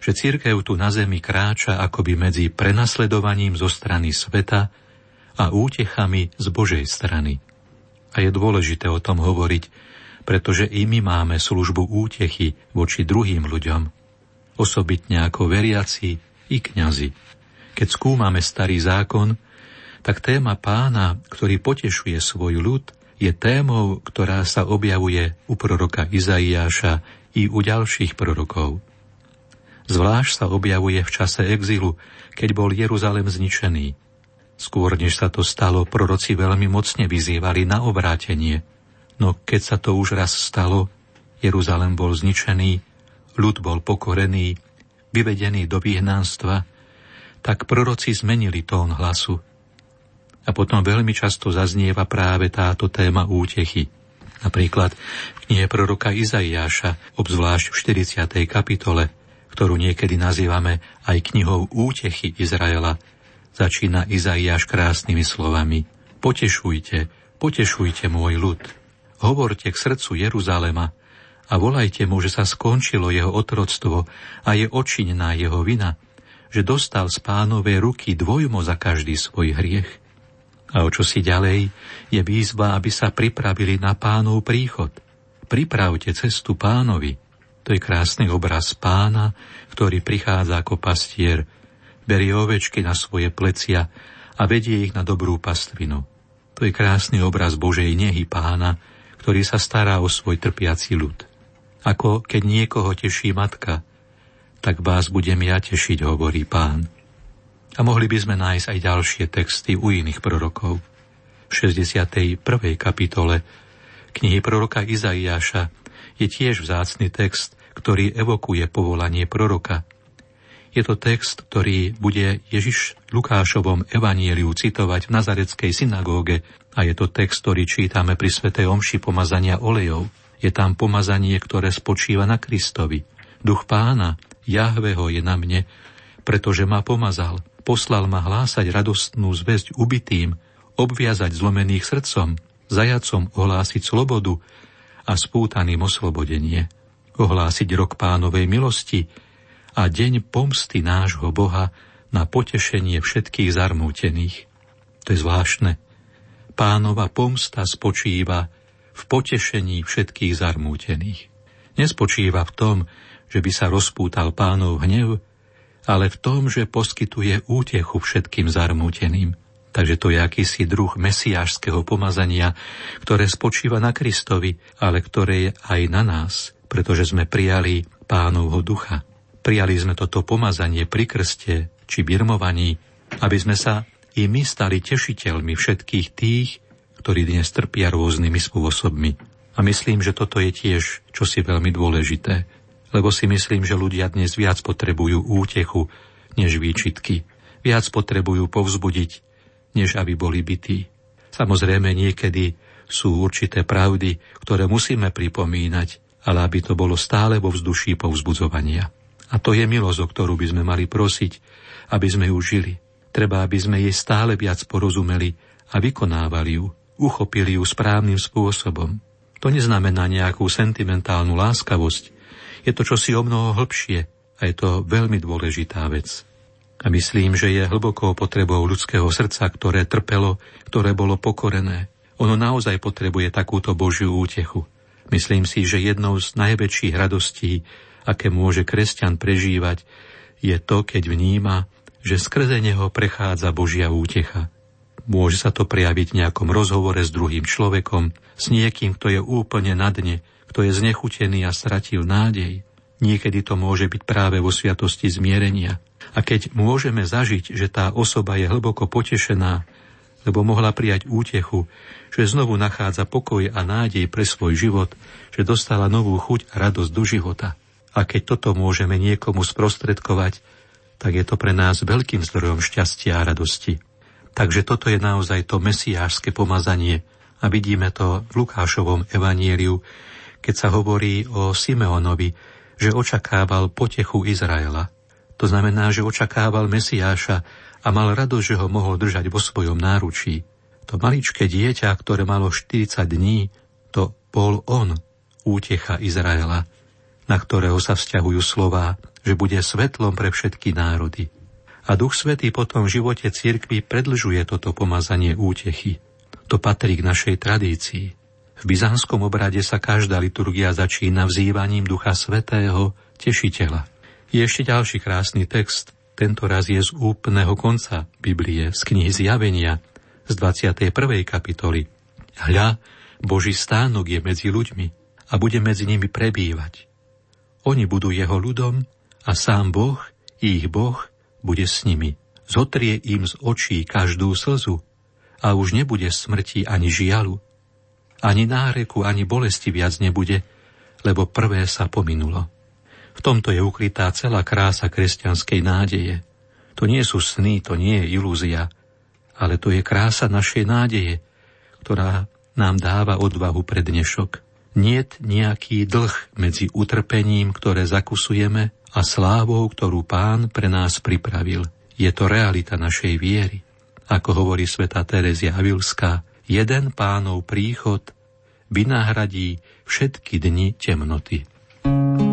že církev tu na zemi kráča akoby medzi prenasledovaním zo strany sveta a útechami z Božej strany. A je dôležité o tom hovoriť, pretože i my máme službu útechy voči druhým ľuďom, osobitne ako veriaci i kňazi. Keď skúmame starý zákon, tak téma pána, ktorý potešuje svoj ľud, je témou, ktorá sa objavuje u proroka Izaiáša i u ďalších prorokov. Zvlášť sa objavuje v čase exilu, keď bol Jeruzalem zničený. Skôr než sa to stalo, proroci veľmi mocne vyzývali na obrátenie – No keď sa to už raz stalo, Jeruzalem bol zničený, ľud bol pokorený, vyvedený do vyhnánstva, tak proroci zmenili tón hlasu. A potom veľmi často zaznieva práve táto téma útechy. Napríklad knihe proroka Izaiáša, obzvlášť v 40. kapitole, ktorú niekedy nazývame aj knihou útechy Izraela, začína Izaiáš krásnymi slovami. Potešujte, potešujte môj ľud. Hovorte k srdcu Jeruzalema a volajte mu, že sa skončilo jeho otroctvo a je očinená jeho vina, že dostal z pánovej ruky dvojmo za každý svoj hriech. A o čo si ďalej je výzva, aby sa pripravili na pánov príchod. Pripravte cestu pánovi. To je krásny obraz pána, ktorý prichádza ako pastier, berie ovečky na svoje plecia a vedie ich na dobrú pastvinu. To je krásny obraz Božej nehy pána, ktorý sa stará o svoj trpiaci ľud. Ako keď niekoho teší matka, tak vás budem ja tešiť, hovorí pán. A mohli by sme nájsť aj ďalšie texty u iných prorokov. V 61. kapitole knihy proroka Izaiáša je tiež vzácny text, ktorý evokuje povolanie proroka. Je to text, ktorý bude Ježiš Lukášovom evanieliu citovať v Nazareckej synagóge a je to text, ktorý čítame pri Svetej Omši pomazania olejov. Je tam pomazanie, ktoré spočíva na Kristovi. Duch pána, Jahveho je na mne, pretože ma pomazal, poslal ma hlásať radostnú zväzť ubitým, obviazať zlomených srdcom, zajacom ohlásiť slobodu a spútaným oslobodenie, ohlásiť rok pánovej milosti a deň pomsty nášho Boha na potešenie všetkých zarmútených. To je zvláštne. Pánova pomsta spočíva v potešení všetkých zarmútených. Nespočíva v tom, že by sa rozpútal pánov hnev, ale v tom, že poskytuje útechu všetkým zarmúteným. Takže to je akýsi druh mesiášského pomazania, ktoré spočíva na Kristovi, ale ktoré je aj na nás, pretože sme prijali pánovho ducha. Prijali sme toto pomazanie pri krste či birmovaní, aby sme sa i my stali tešiteľmi všetkých tých, ktorí dnes trpia rôznymi spôsobmi. A myslím, že toto je tiež čosi veľmi dôležité lebo si myslím, že ľudia dnes viac potrebujú útechu, než výčitky. Viac potrebujú povzbudiť, než aby boli bytí. Samozrejme niekedy sú určité pravdy, ktoré musíme pripomínať, ale aby to bolo stále vo vzduší povzbudzovania. A to je milosť, o ktorú by sme mali prosiť, aby sme ju žili. Treba, aby sme jej stále viac porozumeli a vykonávali ju, uchopili ju správnym spôsobom. To neznamená nejakú sentimentálnu láskavosť, je to čosi o mnoho hlbšie a je to veľmi dôležitá vec. A myslím, že je hlbokou potrebou ľudského srdca, ktoré trpelo, ktoré bolo pokorené. Ono naozaj potrebuje takúto Božiu útechu. Myslím si, že jednou z najväčších radostí, aké môže kresťan prežívať, je to, keď vníma, že skrze neho prechádza Božia útecha. Môže sa to prejaviť v nejakom rozhovore s druhým človekom, s niekým, kto je úplne na dne, kto je znechutený a stratil nádej. Niekedy to môže byť práve vo sviatosti zmierenia. A keď môžeme zažiť, že tá osoba je hlboko potešená, lebo mohla prijať útechu, že znovu nachádza pokoj a nádej pre svoj život, že dostala novú chuť a radosť do života. A keď toto môžeme niekomu sprostredkovať, tak je to pre nás veľkým zdrojom šťastia a radosti. Takže toto je naozaj to mesiášske pomazanie a vidíme to v Lukášovom evanieliu, keď sa hovorí o Simeonovi, že očakával potechu Izraela. To znamená, že očakával Mesiáša a mal radosť, že ho mohol držať vo svojom náručí. To maličké dieťa, ktoré malo 40 dní, to bol on, útecha Izraela, na ktorého sa vzťahujú slová, že bude svetlom pre všetky národy. A Duch Svetý potom v živote cirkvi predlžuje toto pomazanie útechy. To patrí k našej tradícii. V byzantskom obrade sa každá liturgia začína vzývaním Ducha Svetého, tešiteľa. Je ešte ďalší krásny text, tento raz je z úplného konca Biblie, z knihy Zjavenia, z 21. kapitoly. Hľa, Boží stánok je medzi ľuďmi a bude medzi nimi prebývať. Oni budú jeho ľudom a sám Boh, ich Boh, bude s nimi. Zotrie im z očí každú slzu a už nebude smrti ani žialu, ani náreku, ani bolesti viac nebude, lebo prvé sa pominulo. V tomto je ukrytá celá krása kresťanskej nádeje. To nie sú sny, to nie je ilúzia, ale to je krása našej nádeje, ktorá nám dáva odvahu pre dnešok. Niet nejaký dlh medzi utrpením, ktoré zakusujeme, a slávou, ktorú pán pre nás pripravil. Je to realita našej viery. Ako hovorí sveta Terezia Avilská, jeden pánov príchod vynahradí všetky dni temnoty. a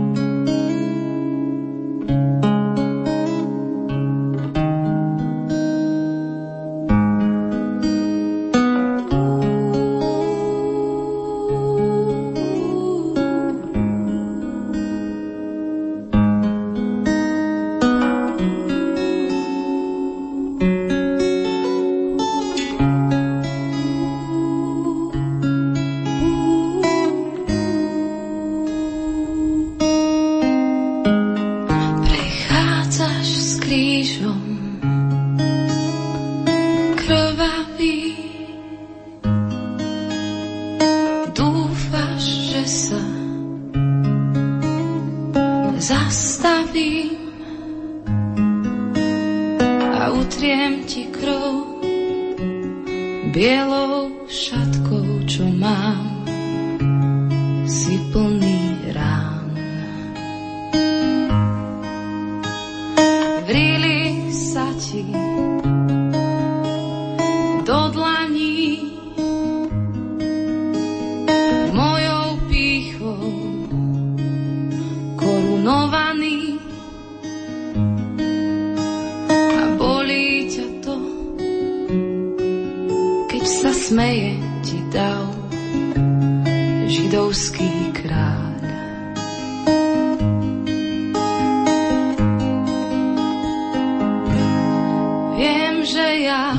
sa smeje ti dav židovský kráľ. Viem, že ja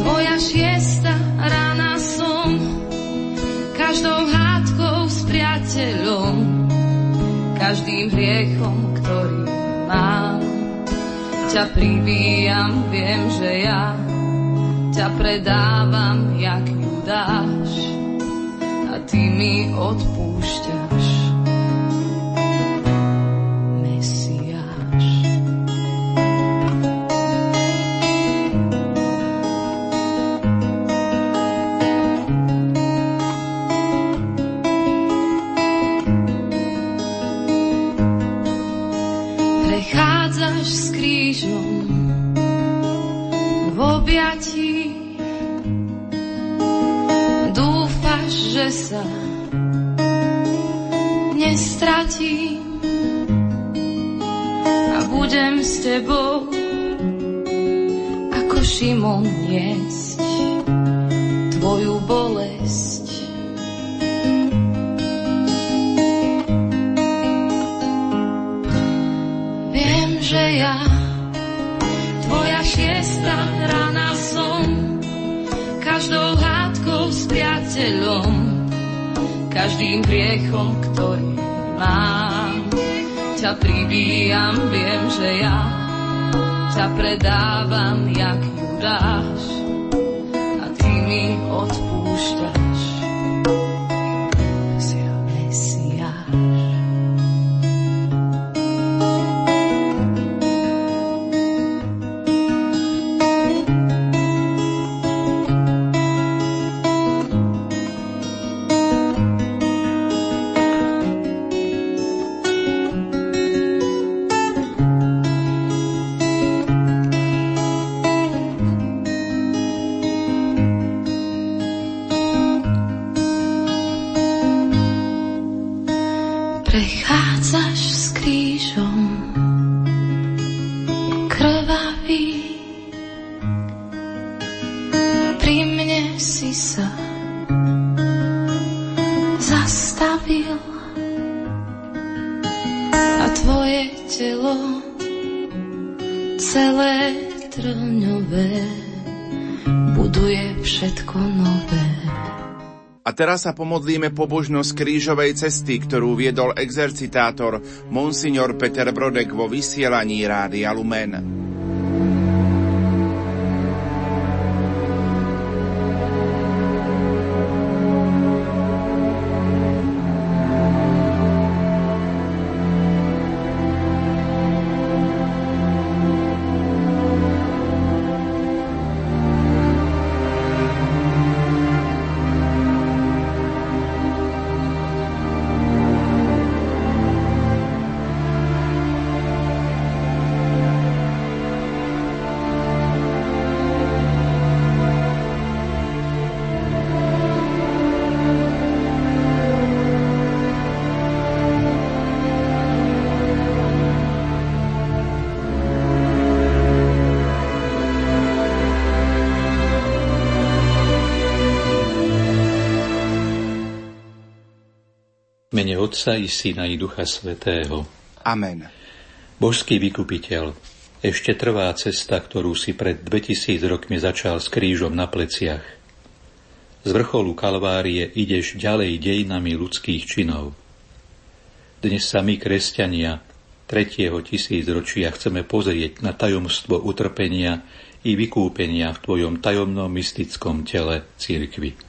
tvoja šiesta rána som každou hádkou s priateľom každým hriechom, ktorý mám ťa pribíjam, viem, že ja ťa predávam, jak Judáš a ty mi odpúšťaš. Telo celé trňové buduje všetko nové. A teraz sa pomodlíme pobožnosť krížovej cesty, ktorú viedol exercitátor Monsignor Peter Brodek vo vysielaní Rádia Lumen. Otca i Syna i Ducha Svetého. Amen. Božský vykupiteľ, ešte trvá cesta, ktorú si pred 2000 rokmi začal s krížom na pleciach. Z vrcholu Kalvárie ideš ďalej dejinami ľudských činov. Dnes sa my, kresťania, tretieho tisícročia chceme pozrieť na tajomstvo utrpenia i vykúpenia v Tvojom tajomnom mystickom tele církvy.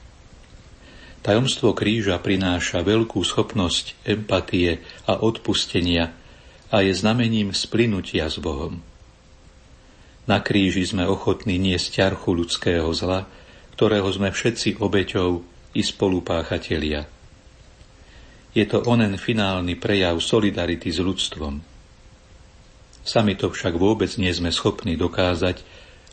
Tajomstvo kríža prináša veľkú schopnosť empatie a odpustenia a je znamením splynutia s Bohom. Na kríži sme ochotní niesť ťarchu ľudského zla, ktorého sme všetci obeťou i spolupáchatelia. Je to onen finálny prejav solidarity s ľudstvom. Sami to však vôbec nie sme schopní dokázať,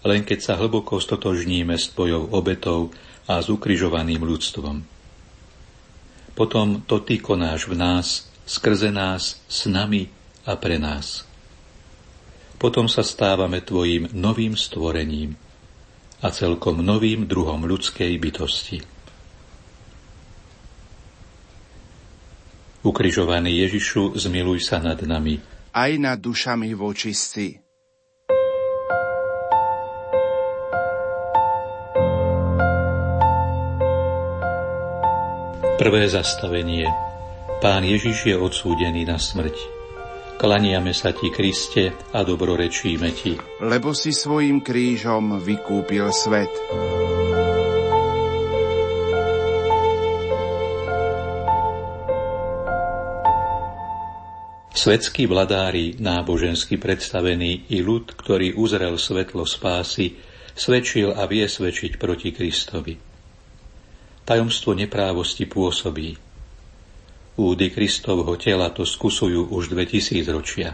len keď sa hlboko stotožníme s tvojou obetou a s ukrižovaným ľudstvom. Potom to ty konáš v nás, skrze nás, s nami a pre nás potom sa stávame tvojim novým stvorením a celkom novým druhom ľudskej bytosti. Ukrižovaný Ježišu, zmiluj sa nad nami. Aj nad dušami vočistí. Prvé zastavenie. Pán Ježiš je odsúdený na smrť. Klaniame sa Ti, Kriste, a dobrorečíme Ti. Lebo si svojim krížom vykúpil svet. Svetskí vladári, nábožensky predstavení i ľud, ktorý uzrel svetlo spásy, svedčil a vie svedčiť proti Kristovi. Tajomstvo neprávosti pôsobí. Údy Kristovho tela to skúsujú už 2000 ročia.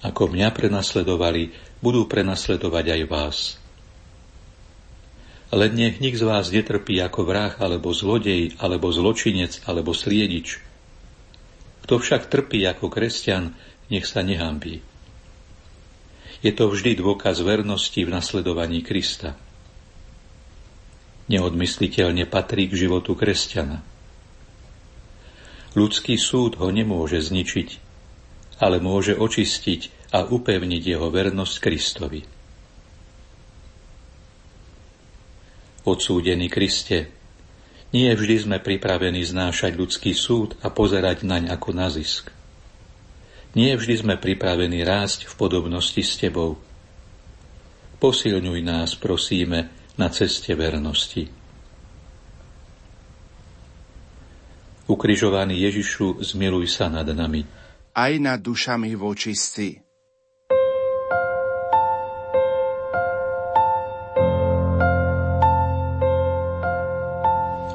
Ako mňa prenasledovali, budú prenasledovať aj vás. Len nech nik z vás netrpí ako vrah, alebo zlodej, alebo zločinec, alebo sliedič. Kto však trpí ako kresťan, nech sa nehambí. Je to vždy dôkaz vernosti v nasledovaní Krista. Neodmysliteľne patrí k životu kresťana. Ľudský súd ho nemôže zničiť, ale môže očistiť a upevniť jeho vernosť Kristovi. Odsúdený Kriste, nie vždy sme pripravení znášať ľudský súd a pozerať naň ako na zisk. Nie vždy sme pripravení rásť v podobnosti s Tebou. Posilňuj nás, prosíme, na ceste vernosti. Ukrižovaný Ježišu, zmiluj sa nad nami. Aj nad dušami vočistí.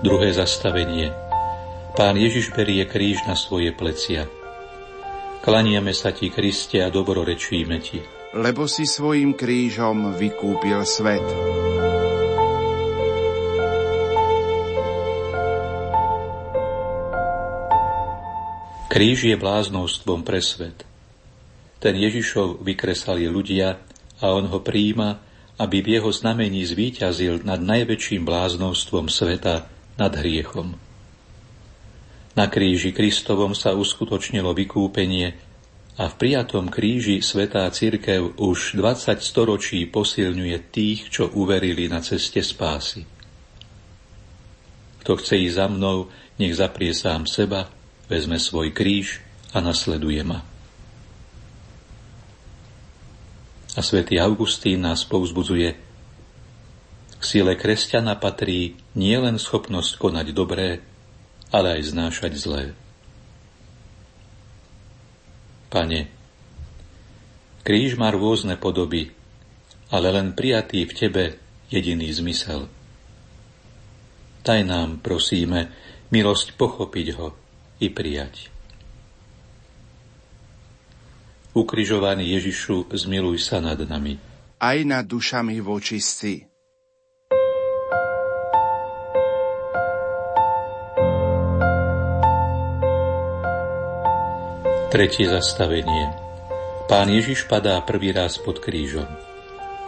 Druhé zastavenie. Pán Ježiš berie kríž na svoje plecia. Klaniame sa ti, Kriste, a dobrorečíme ti. Lebo si svojim krížom vykúpil svet. Kríž je bláznostvom pre svet. Ten Ježišov vykresali ľudia a on ho príjima, aby v jeho znamení zvíťazil nad najväčším bláznostvom sveta, nad hriechom. Na kríži Kristovom sa uskutočnilo vykúpenie a v prijatom kríži Svetá Církev už 20 storočí posilňuje tých, čo uverili na ceste spásy. Kto chce ísť za mnou, nech zaprie sám seba, vezme svoj kríž a nasleduje ma. A svätý Augustín nás povzbudzuje, k sile kresťana patrí nielen schopnosť konať dobré, ale aj znášať zlé. Pane, kríž má rôzne podoby, ale len prijatý v Tebe jediný zmysel. Daj nám, prosíme, milosť pochopiť ho, i prijať. Ukrižovaný Ježišu, zmiluj sa nad nami. Aj nad dušami vočistí. Tretie zastavenie. Pán Ježiš padá prvý raz pod krížom.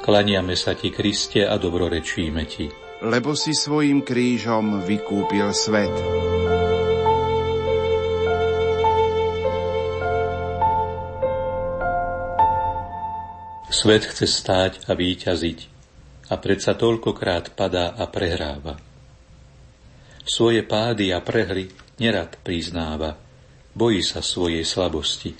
Klaniame sa ti, Kriste, a dobrorečíme ti. Lebo si svojim krížom vykúpil svet. Svet chce stáť a výťaziť a predsa toľkokrát padá a prehráva. Svoje pády a prehry nerad priznáva, bojí sa svojej slabosti.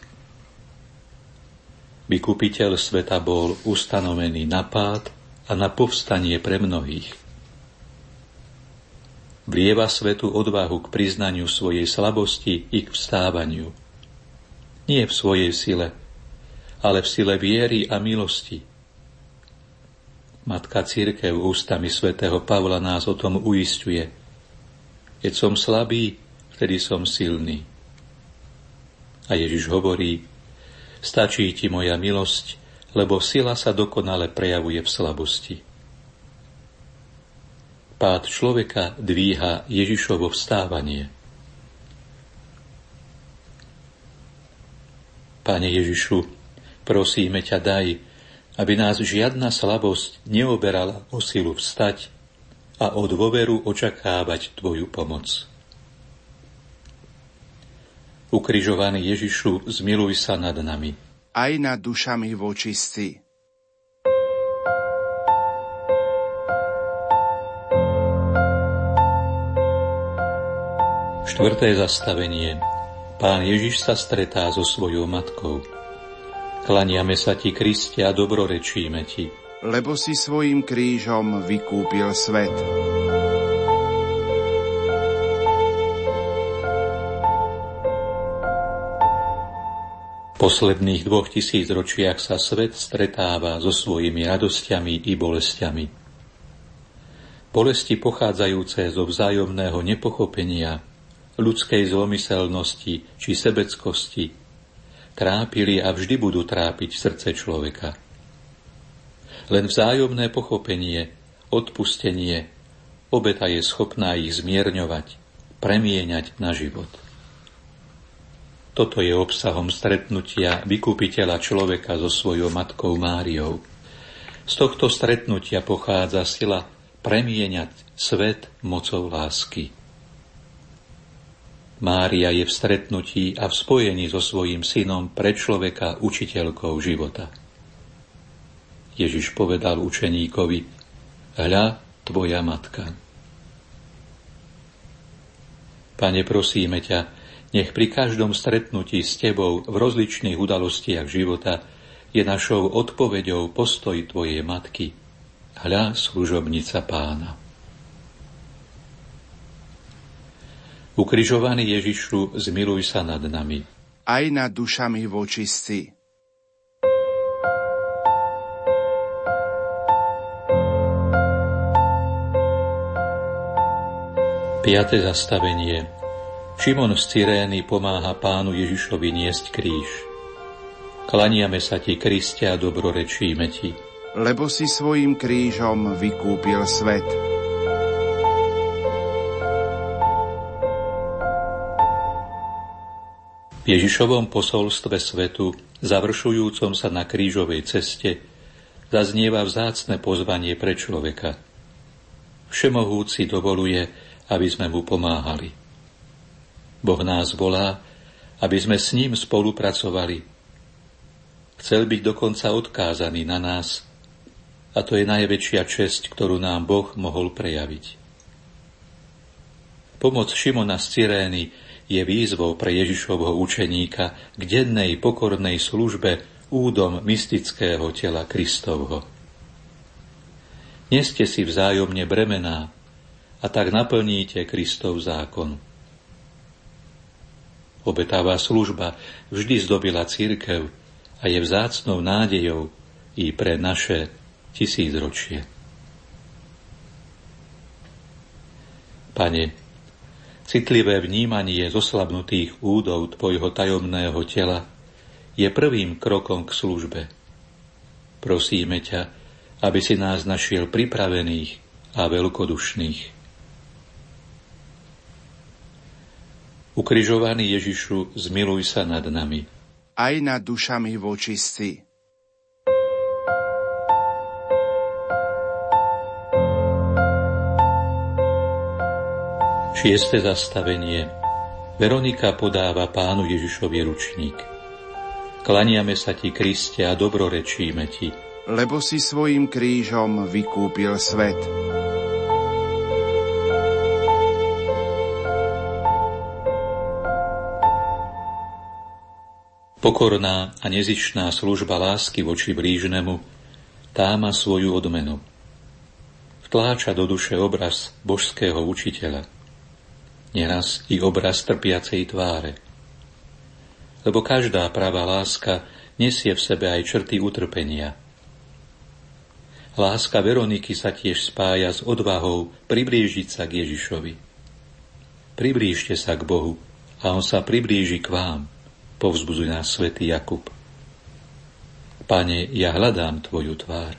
Vykupiteľ sveta bol ustanovený na pád a na povstanie pre mnohých. Vlieva svetu odvahu k priznaniu svojej slabosti i k vstávaniu. Nie v svojej sile, ale v sile viery a milosti, Matka Církev ústami svätého Pavla nás o tom uistuje. Keď som slabý, vtedy som silný. A Ježiš hovorí, stačí ti moja milosť, lebo sila sa dokonale prejavuje v slabosti. Pád človeka dvíha Ježišovo vstávanie. Pane Ježišu, prosíme ťa daj, aby nás žiadna slabosť neoberala o silu vstať a o dôveru očakávať Tvoju pomoc. Ukrižovaný Ježišu, zmiluj sa nad nami. Aj nad dušami vočistí. Štvrté zastavenie. Pán Ježiš sa stretá so svojou matkou. Klaniame sa ti, Kriste, a dobrorečíme ti. Lebo si svojim krížom vykúpil svet. Posledných dvoch tisíc ročiach sa svet stretáva so svojimi radosťami i bolestiami. Bolesti pochádzajúce zo vzájomného nepochopenia, ľudskej zlomyselnosti či sebeckosti, trápili a vždy budú trápiť srdce človeka. Len vzájomné pochopenie, odpustenie, obeta je schopná ich zmierňovať, premieňať na život. Toto je obsahom stretnutia vykupiteľa človeka so svojou matkou Máriou. Z tohto stretnutia pochádza sila premieňať svet mocou lásky. Mária je v stretnutí a v spojení so svojím synom pre človeka učiteľkou života. Ježiš povedal učeníkovi, hľa tvoja matka. Pane, prosíme ťa, nech pri každom stretnutí s Tebou v rozličných udalostiach života je našou odpoveďou postoj Tvojej matky. Hľa služobnica pána. Ukrižovaný Ježišu, zmiluj sa nad nami. Aj nad dušami vočistí. Piaté zastavenie. Šimon z Cyrény pomáha pánu Ježišovi niesť kríž. Klaniame sa ti, Kriste, a dobrorečíme ti. Lebo si svojim krížom vykúpil svet. Ježišovom posolstve svetu, završujúcom sa na krížovej ceste, zaznieva vzácne pozvanie pre človeka. Všemohúci dovoluje, aby sme mu pomáhali. Boh nás volá, aby sme s ním spolupracovali. Chcel byť dokonca odkázaný na nás, a to je najväčšia česť, ktorú nám Boh mohol prejaviť. Pomoc Šimona z Cyrény je výzvou pre Ježišovho učeníka k dennej pokornej službe údom mystického tela Kristovho. Neste si vzájomne bremená a tak naplníte Kristov zákon. Obetává služba vždy zdobila církev a je vzácnou nádejou i pre naše tisícročie. Pane, Citlivé vnímanie zoslabnutých údov Tvojho tajomného tela je prvým krokom k službe. Prosíme ťa, aby si nás našiel pripravených a veľkodušných. Ukrižovaný Ježišu, zmiluj sa nad nami. Aj nad dušami vočistí. Šieste zastavenie. Veronika podáva pánu Ježišovi ručník. Klaniame sa ti, Kriste, a dobrorečíme ti. Lebo si svojim krížom vykúpil svet. Pokorná a nezišná služba lásky voči blížnemu, tá má svoju odmenu. Vtláča do duše obraz božského učiteľa – neraz i obraz trpiacej tváre. Lebo každá pravá láska nesie v sebe aj črty utrpenia. Láska Veroniky sa tiež spája s odvahou priblížiť sa k Ježišovi. Priblížte sa k Bohu a On sa priblíži k vám, povzbudzuje nás svätý Jakub. Pane, ja hľadám Tvoju tvár.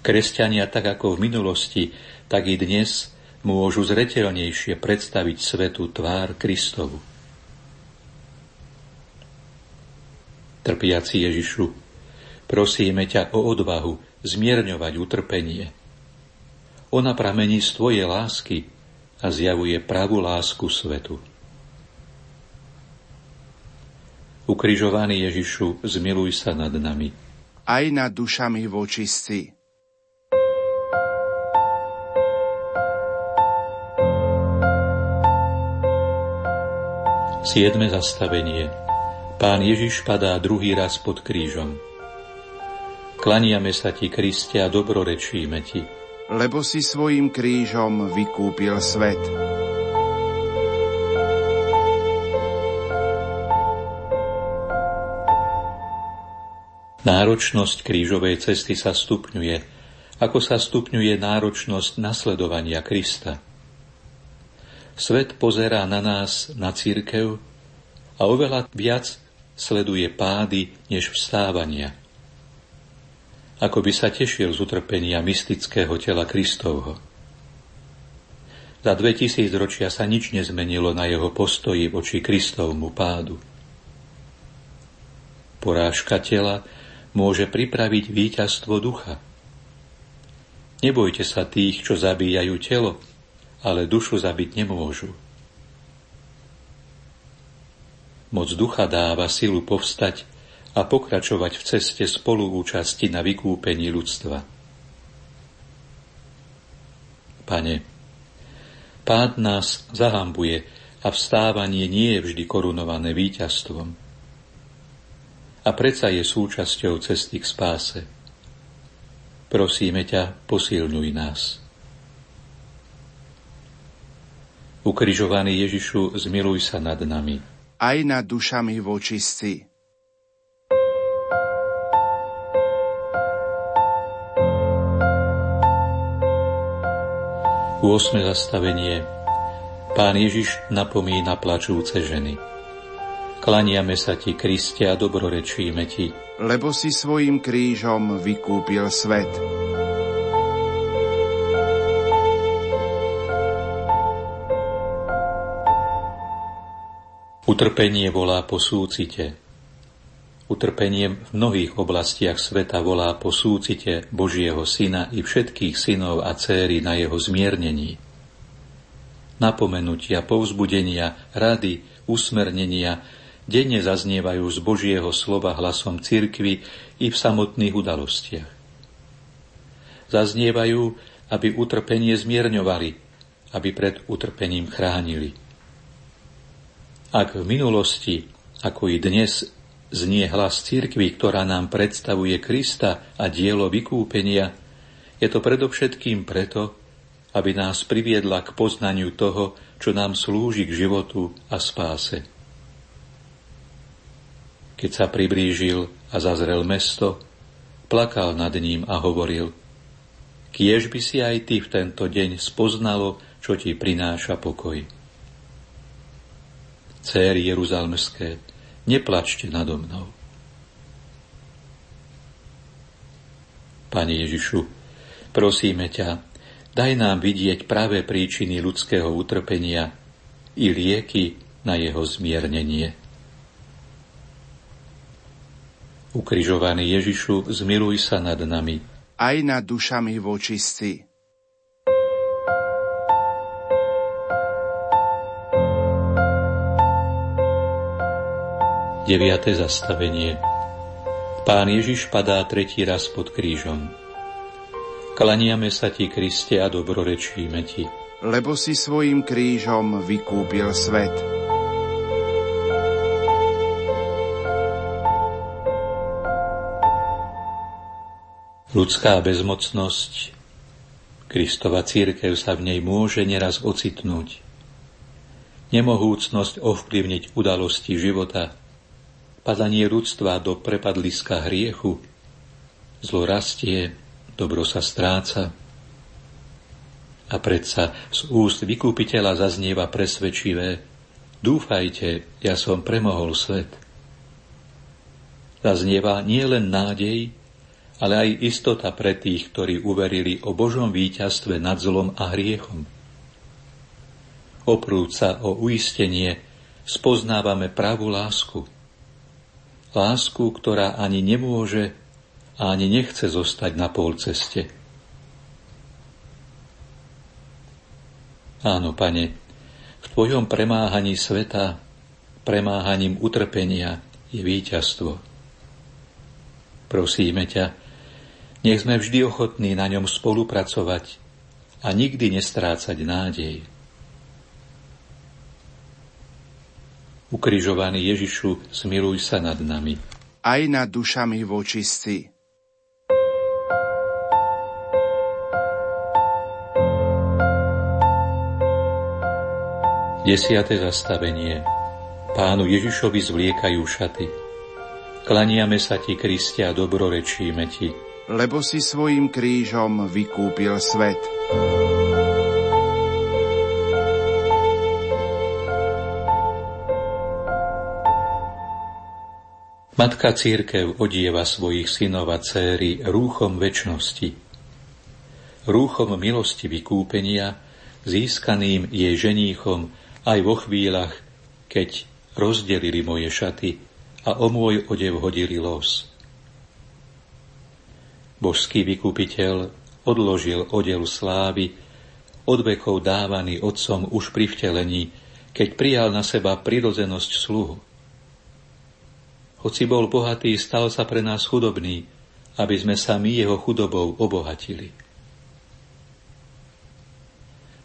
Kresťania tak ako v minulosti, tak i dnes môžu zretelnejšie predstaviť svetu tvár Kristovu. Trpiaci Ježišu, prosíme ťa o odvahu zmierňovať utrpenie. Ona pramení z Tvojej lásky a zjavuje pravú lásku svetu. Ukrižovaný Ježišu, zmiluj sa nad nami. Aj nad dušami vočistí. Siedme zastavenie. Pán Ježiš padá druhý raz pod krížom. Klaniame sa ti, Kriste, a dobrorečíme ti. Lebo si svojim krížom vykúpil svet. Náročnosť krížovej cesty sa stupňuje, ako sa stupňuje náročnosť nasledovania Krista. Svet pozerá na nás, na církev a oveľa viac sleduje pády než vstávania. Ako by sa tešil z utrpenia mystického tela Kristovho. Za 2000 ročia sa nič nezmenilo na jeho postoji voči Kristovmu pádu. Porážka tela môže pripraviť víťazstvo ducha. Nebojte sa tých, čo zabíjajú telo, ale dušu zabiť nemôžu. Moc ducha dáva silu povstať a pokračovať v ceste spoluúčasti na vykúpení ľudstva. Pane, pád nás zahambuje a vstávanie nie je vždy korunované víťazstvom a predsa je súčasťou cesty k spáse. Prosíme ťa, posilňuj nás. Ukrižovaný Ježišu, zmiluj sa nad nami. Aj nad dušami vočistí. U osme zastavenie Pán Ježiš napomína plačúce ženy. Klaniame sa Ti, Kriste, a dobrorečíme Ti. Lebo si svojim krížom vykúpil svet. Utrpenie volá po súcite. Utrpenie v mnohých oblastiach sveta volá po súcite Božieho Syna i všetkých synov a céry na jeho zmiernení. Napomenutia, povzbudenia, rady, usmernenia, denne zaznievajú z Božieho slova hlasom cirkvy i v samotných udalostiach. Zaznievajú, aby utrpenie zmierňovali, aby pred utrpením chránili. Ak v minulosti, ako i dnes, znie hlas cirkvy, ktorá nám predstavuje Krista a dielo vykúpenia, je to predovšetkým preto, aby nás priviedla k poznaniu toho, čo nám slúži k životu a spáse keď sa priblížil a zazrel mesto, plakal nad ním a hovoril, kiež by si aj ty v tento deň spoznalo, čo ti prináša pokoj. Céry Jeruzalmské, neplačte nado mnou. Pane Ježišu, prosíme ťa, daj nám vidieť práve príčiny ľudského utrpenia i lieky na jeho zmiernenie. Ukrižovaný Ježišu, zmiluj sa nad nami. Aj nad dušami vočistí. Deviate zastavenie Pán Ježiš padá tretí raz pod krížom. Klaniame sa Ti, Kriste, a dobrorečíme Ti. Lebo si svojim krížom vykúpil svet. Ľudská bezmocnosť, Kristova církev sa v nej môže neraz ocitnúť. Nemohúcnosť ovplyvniť udalosti života, padanie ľudstva do prepadliska hriechu, Zlo rastie, dobro sa stráca. A predsa z úst vykúpiteľa zaznieva presvedčivé Dúfajte, ja som premohol svet. Zaznieva nie len nádej, ale aj istota pre tých, ktorí uverili o Božom víťazstve nad zlom a hriechom. Oprúca o uistenie spoznávame pravú lásku. Lásku, ktorá ani nemôže a ani nechce zostať na pol ceste. Áno, pane, v Tvojom premáhaní sveta, premáhaním utrpenia je víťazstvo. Prosíme ťa, nech sme vždy ochotní na ňom spolupracovať a nikdy nestrácať nádej. Ukrižovaný Ježišu, smiluj sa nad nami. Aj nad dušami vočistí. Desiate zastavenie. Pánu Ježišovi zvliekajú šaty. Klaniame sa ti, Kristia, a dobrorečíme ti. Lebo si svojim krížom vykúpil svet. Matka církev odieva svojich synov a céry rúchom väčnosti. Rúchom milosti vykúpenia, získaným jej ženíchom aj vo chvíľach, keď rozdelili moje šaty a o môj odev hodili los. Božský vykupiteľ odložil odev slávy, od vekov dávaný otcom už pri vtelení, keď prijal na seba prirodzenosť sluhu. Hoci bol bohatý, stal sa pre nás chudobný, aby sme sa my jeho chudobou obohatili.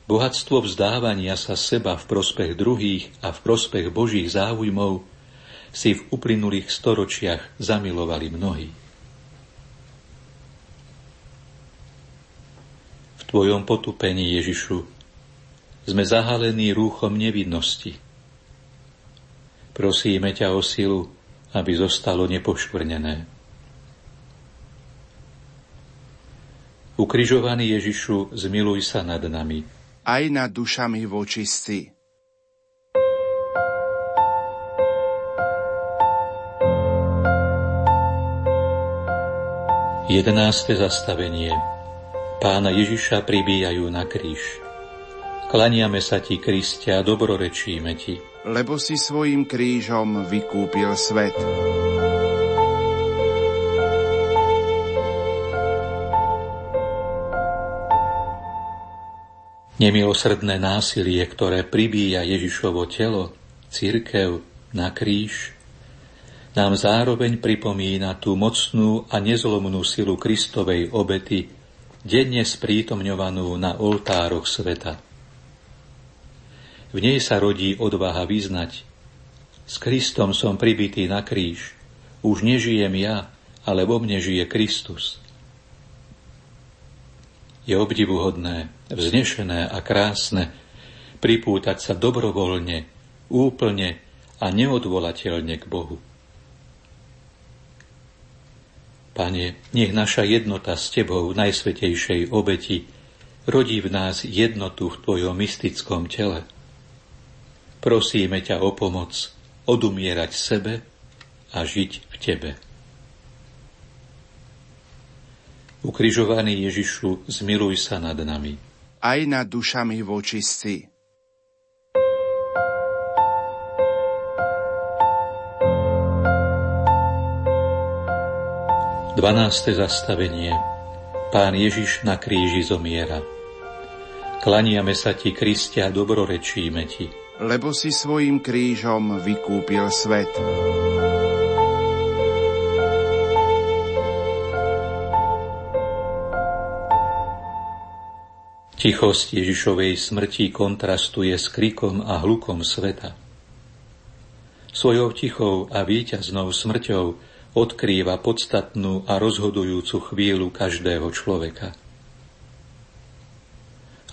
Bohatstvo vzdávania sa seba v prospech druhých a v prospech Božích záujmov si v uplynulých storočiach zamilovali mnohí. V Tvojom potupení, Ježišu, sme zahalení rúchom nevinnosti. Prosíme ťa o silu, aby zostalo nepoškvrnené. Ukrižovaný Ježišu, zmiluj sa nad nami aj nad dušami vočistí. Jedenáste zastavenie Pána Ježiša pribíjajú na kríž. Klaniame sa ti, Kristia, dobrorečíme ti. Lebo si svojim krížom vykúpil svet. Nemilosrdné násilie, ktoré pribíja Ježišovo telo, církev na kríž, nám zároveň pripomína tú mocnú a nezlomnú silu Kristovej obety, denne sprítomňovanú na oltároch sveta. V nej sa rodí odvaha vyznať. S Kristom som pribitý na kríž. Už nežijem ja, ale vo mne žije Kristus je obdivuhodné, vznešené a krásne pripútať sa dobrovoľne, úplne a neodvolateľne k Bohu. Pane, nech naša jednota s Tebou najsvetejšej obeti rodí v nás jednotu v Tvojom mystickom tele. Prosíme ťa o pomoc odumierať sebe a žiť v Tebe. Ukrižovaný Ježišu, zmiluj sa nad nami. Aj nad dušami vočistí. Dvanáste zastavenie Pán Ježiš na kríži zomiera. Klaniame sa ti, Kristia, dobrorečíme ti. Lebo si svojim krížom vykúpil svet. Tichosť Ježišovej smrti kontrastuje s krikom a hlukom sveta. Svojou tichou a víťaznou smrťou odkrýva podstatnú a rozhodujúcu chvíľu každého človeka.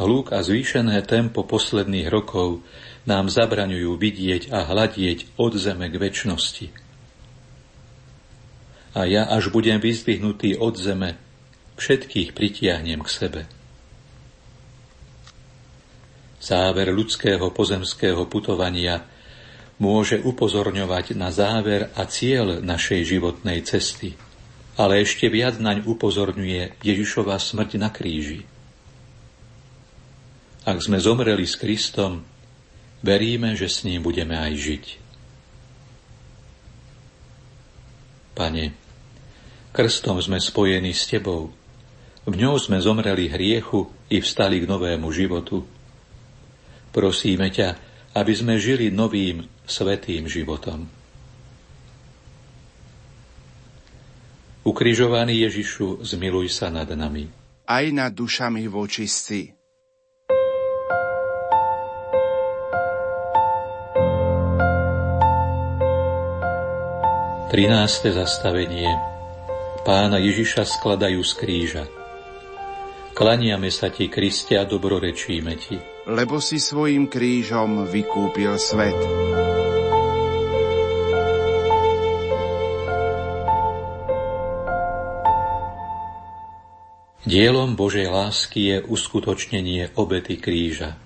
Hluk a zvýšené tempo posledných rokov nám zabraňujú vidieť a hľadieť od zeme k väčšnosti. a ja, až budem vyzdvihnutý od zeme, všetkých pritiahnem k sebe. Záver ľudského pozemského putovania môže upozorňovať na záver a cieľ našej životnej cesty, ale ešte viac naň upozorňuje Ježišova smrť na kríži. Ak sme zomreli s Kristom, veríme, že s ním budeme aj žiť. Pane, Krstom sme spojení s Tebou. V ňou sme zomreli hriechu i vstali k novému životu. Prosíme ťa, aby sme žili novým, svetým životom. Ukrižovaný Ježišu, zmiluj sa nad nami. Aj nad dušami vočistí. Trináste zastavenie Pána Ježiša skladajú z kríža. Klaniame sa ti, Kriste, a dobrorečíme ti. Lebo si svojim krížom vykúpil svet. Dielom Božej lásky je uskutočnenie obety kríža.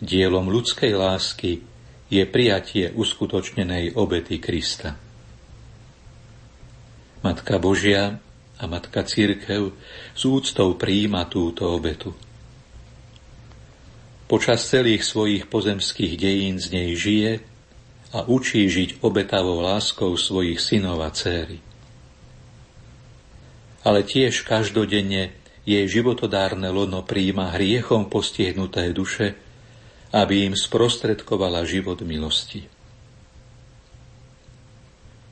Dielom ľudskej lásky je prijatie uskutočnenej obety Krista. Matka Božia a Matka Církev s úctou príjima túto obetu. Počas celých svojich pozemských dejín z nej žije a učí žiť obetavou láskou svojich synov a céry. Ale tiež každodenne jej životodárne lono príjma hriechom postihnuté duše, aby im sprostredkovala život milosti.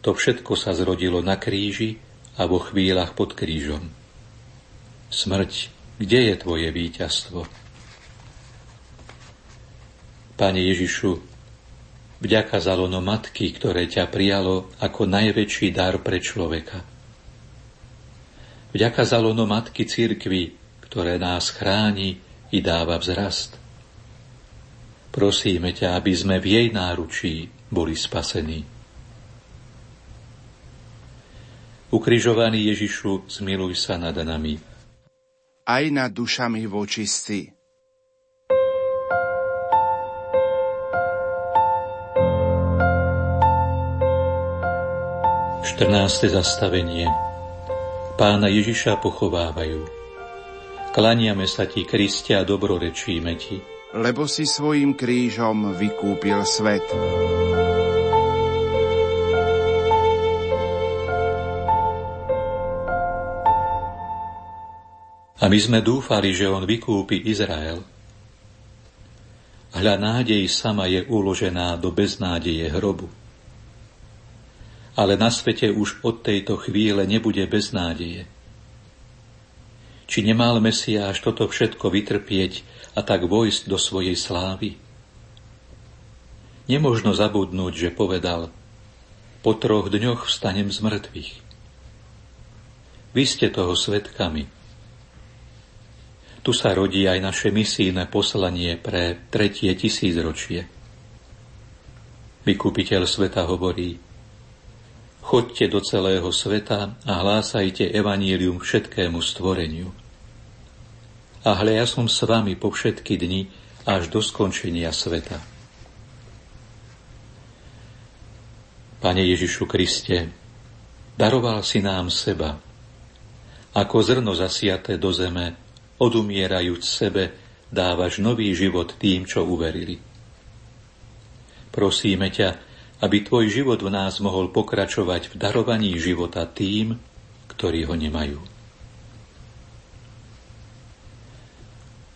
To všetko sa zrodilo na kríži a vo chvíľach pod krížom. Smrť, kde je tvoje víťazstvo? Pane Ježišu, vďaka za lono matky, ktoré ťa prijalo ako najväčší dar pre človeka. Vďaka za lono matky cirkvy, ktoré nás chráni i dáva vzrast. Prosíme ťa, aby sme v jej náručí boli spasení. Ukrižovaný Ježišu, zmiluj sa nad nami. Aj nad dušami vočistí. Štrnáste zastavenie Pána Ježiša pochovávajú. Klaniame sa ti, Kriste, a dobrorečíme ti. Lebo si svojim krížom vykúpil svet. A my sme dúfali, že on vykúpi Izrael. Hľa nádej sama je uložená do beznádeje hrobu. Ale na svete už od tejto chvíle nebude beznádeje. Či nemal Mesiáš toto všetko vytrpieť a tak vojsť do svojej slávy? Nemožno zabudnúť, že povedal, po troch dňoch vstanem z mŕtvych. Vy ste toho svetkami – tu sa rodí aj naše misijné poslanie pre tretie tisícročie. Vykupiteľ sveta hovorí, Chodte do celého sveta a hlásajte evanílium všetkému stvoreniu. A hľa ja som s vami po všetky dni až do skončenia sveta. Pane Ježišu Kriste, daroval si nám seba, ako zrno zasiaté do zeme, odumierajúc sebe, dávaš nový život tým, čo uverili. Prosíme ťa, aby tvoj život v nás mohol pokračovať v darovaní života tým, ktorí ho nemajú.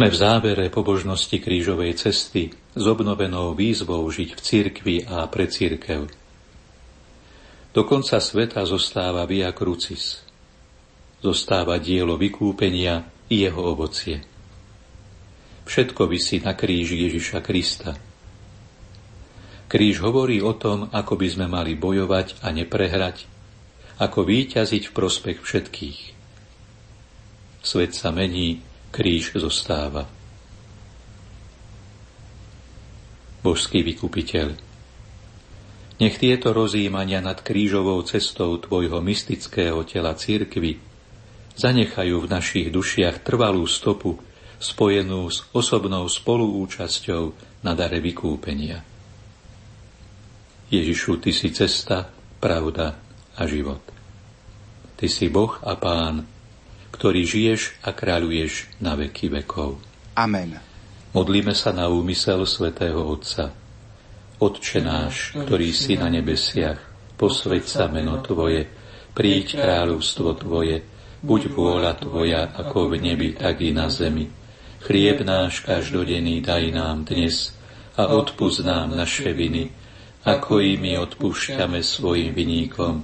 Sme v závere pobožnosti krížovej cesty s obnovenou výzvou žiť v cirkvi a pre církev. Do konca sveta zostáva Via Crucis. Zostáva dielo vykúpenia i jeho ovocie. Všetko vysí na kríži Ježiša Krista. Kríž hovorí o tom, ako by sme mali bojovať a neprehrať, ako výťaziť v prospech všetkých. Svet sa mení, kríž zostáva. Božský vykupiteľ, nech tieto rozjímania nad krížovou cestou Tvojho mystického tela církvy zanechajú v našich dušiach trvalú stopu spojenú s osobnou spoluúčasťou na dare vykúpenia. Ježišu, Ty si cesta, pravda a život. Ty si Boh a Pán, ktorý žiješ a kráľuješ na veky vekov. Amen. Modlíme sa na úmysel svätého Otca. Otče náš, ktorý si na nebesiach, posveď sa meno Tvoje, príď kráľovstvo Tvoje, buď vôľa Tvoja ako v nebi, tak i na zemi. Chlieb náš každodenný daj nám dnes a odpúsť nám naše viny, ako i my odpúšťame svojim viníkom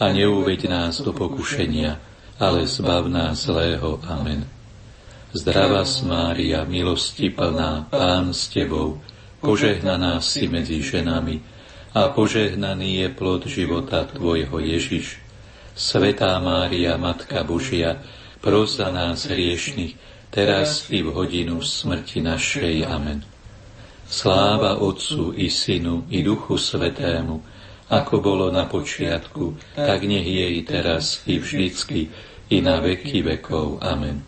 a neuveď nás do pokušenia, ale zbav nás zlého. Amen. Zdravá Mária, milosti plná, Pán s Tebou, požehnaná si medzi ženami a požehnaný je plod života Tvojho Ježiš. Svetá Mária, Matka Božia, pros za nás hriešných, teraz i v hodinu smrti našej. Amen. Sláva Otcu i Synu i Duchu Svetému, ako bolo na počiatku, tak nech je i teraz, i vždycky, i na veky vekov. Amen.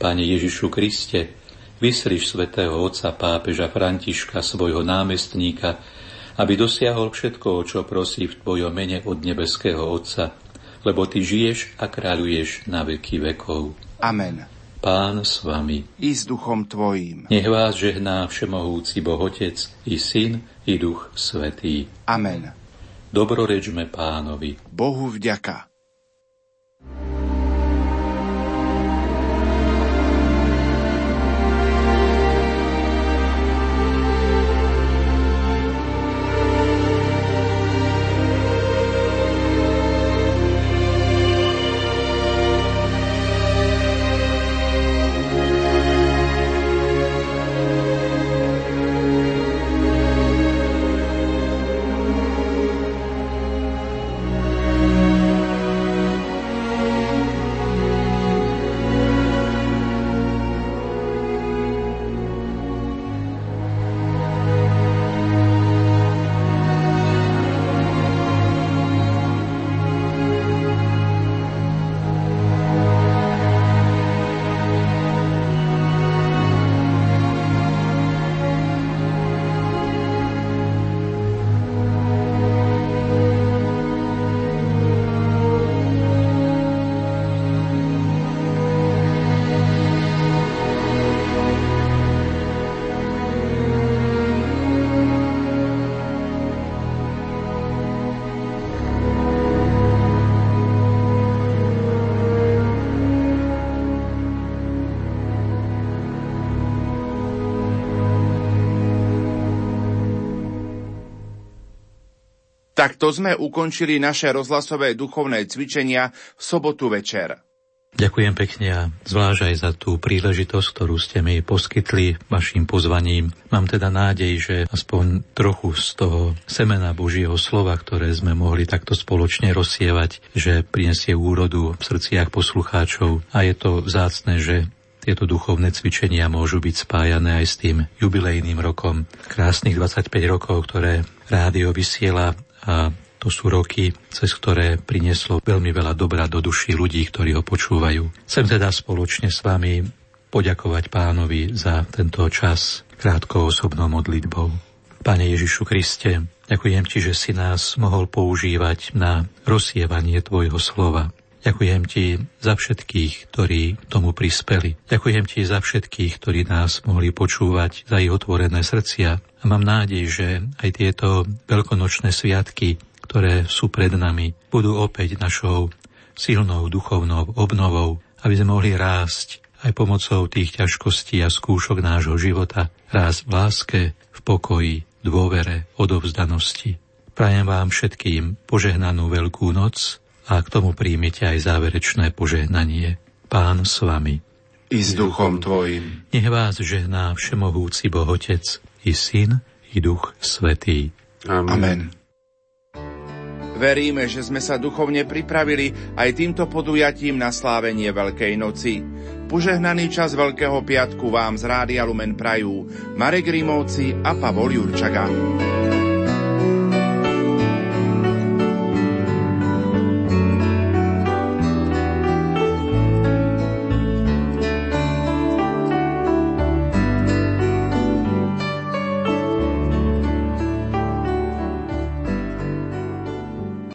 Pane Ježišu Kriste, vyslíš svätého Otca pápeža Františka, svojho námestníka, aby dosiahol všetko, čo prosí v Tvojom mene od nebeského Otca, lebo Ty žiješ a kráľuješ na veky vekov. Amen. Pán s vami. I s duchom Tvojím. Nech vás žehná Všemohúci Boh Otec, i Syn, i Duch Svetý. Amen. Dobrorečme pánovi. Bohu vďaka. Takto sme ukončili naše rozhlasové duchovné cvičenia v sobotu večer. Ďakujem pekne a zvlášť aj za tú príležitosť, ktorú ste mi poskytli vašim pozvaním. Mám teda nádej, že aspoň trochu z toho semena Božieho slova, ktoré sme mohli takto spoločne rozsievať, že prinesie úrodu v srdciach poslucháčov. A je to vzácne, že tieto duchovné cvičenia môžu byť spájané aj s tým jubilejným rokom. Krásnych 25 rokov, ktoré rádio vysiela a to sú roky, cez ktoré prinieslo veľmi veľa dobra do duší ľudí, ktorí ho počúvajú. Chcem teda spoločne s vami poďakovať pánovi za tento čas krátkou osobnou modlitbou. Pane Ježišu Kriste, ďakujem Ti, že si nás mohol používať na rozsievanie Tvojho slova. Ďakujem Ti za všetkých, ktorí tomu prispeli. Ďakujem Ti za všetkých, ktorí nás mohli počúvať, za ich otvorené srdcia. A mám nádej, že aj tieto veľkonočné sviatky, ktoré sú pred nami, budú opäť našou silnou duchovnou obnovou, aby sme mohli rásť aj pomocou tých ťažkostí a skúšok nášho života, raz v láske, v pokoji, dôvere, odovzdanosti. Prajem vám všetkým požehnanú Veľkú noc a k tomu príjmite aj záverečné požehnanie. Pán s vami. I s duchom tvojim. Nech vás žehná Všemohúci Boh Otec, i Syn, i Duch Svetý. Amen. Amen. Veríme, že sme sa duchovne pripravili aj týmto podujatím na slávenie Veľkej noci. Požehnaný čas Veľkého piatku vám z Rádia Lumen Prajú Marek Rímovci a Pavol Jurčaga.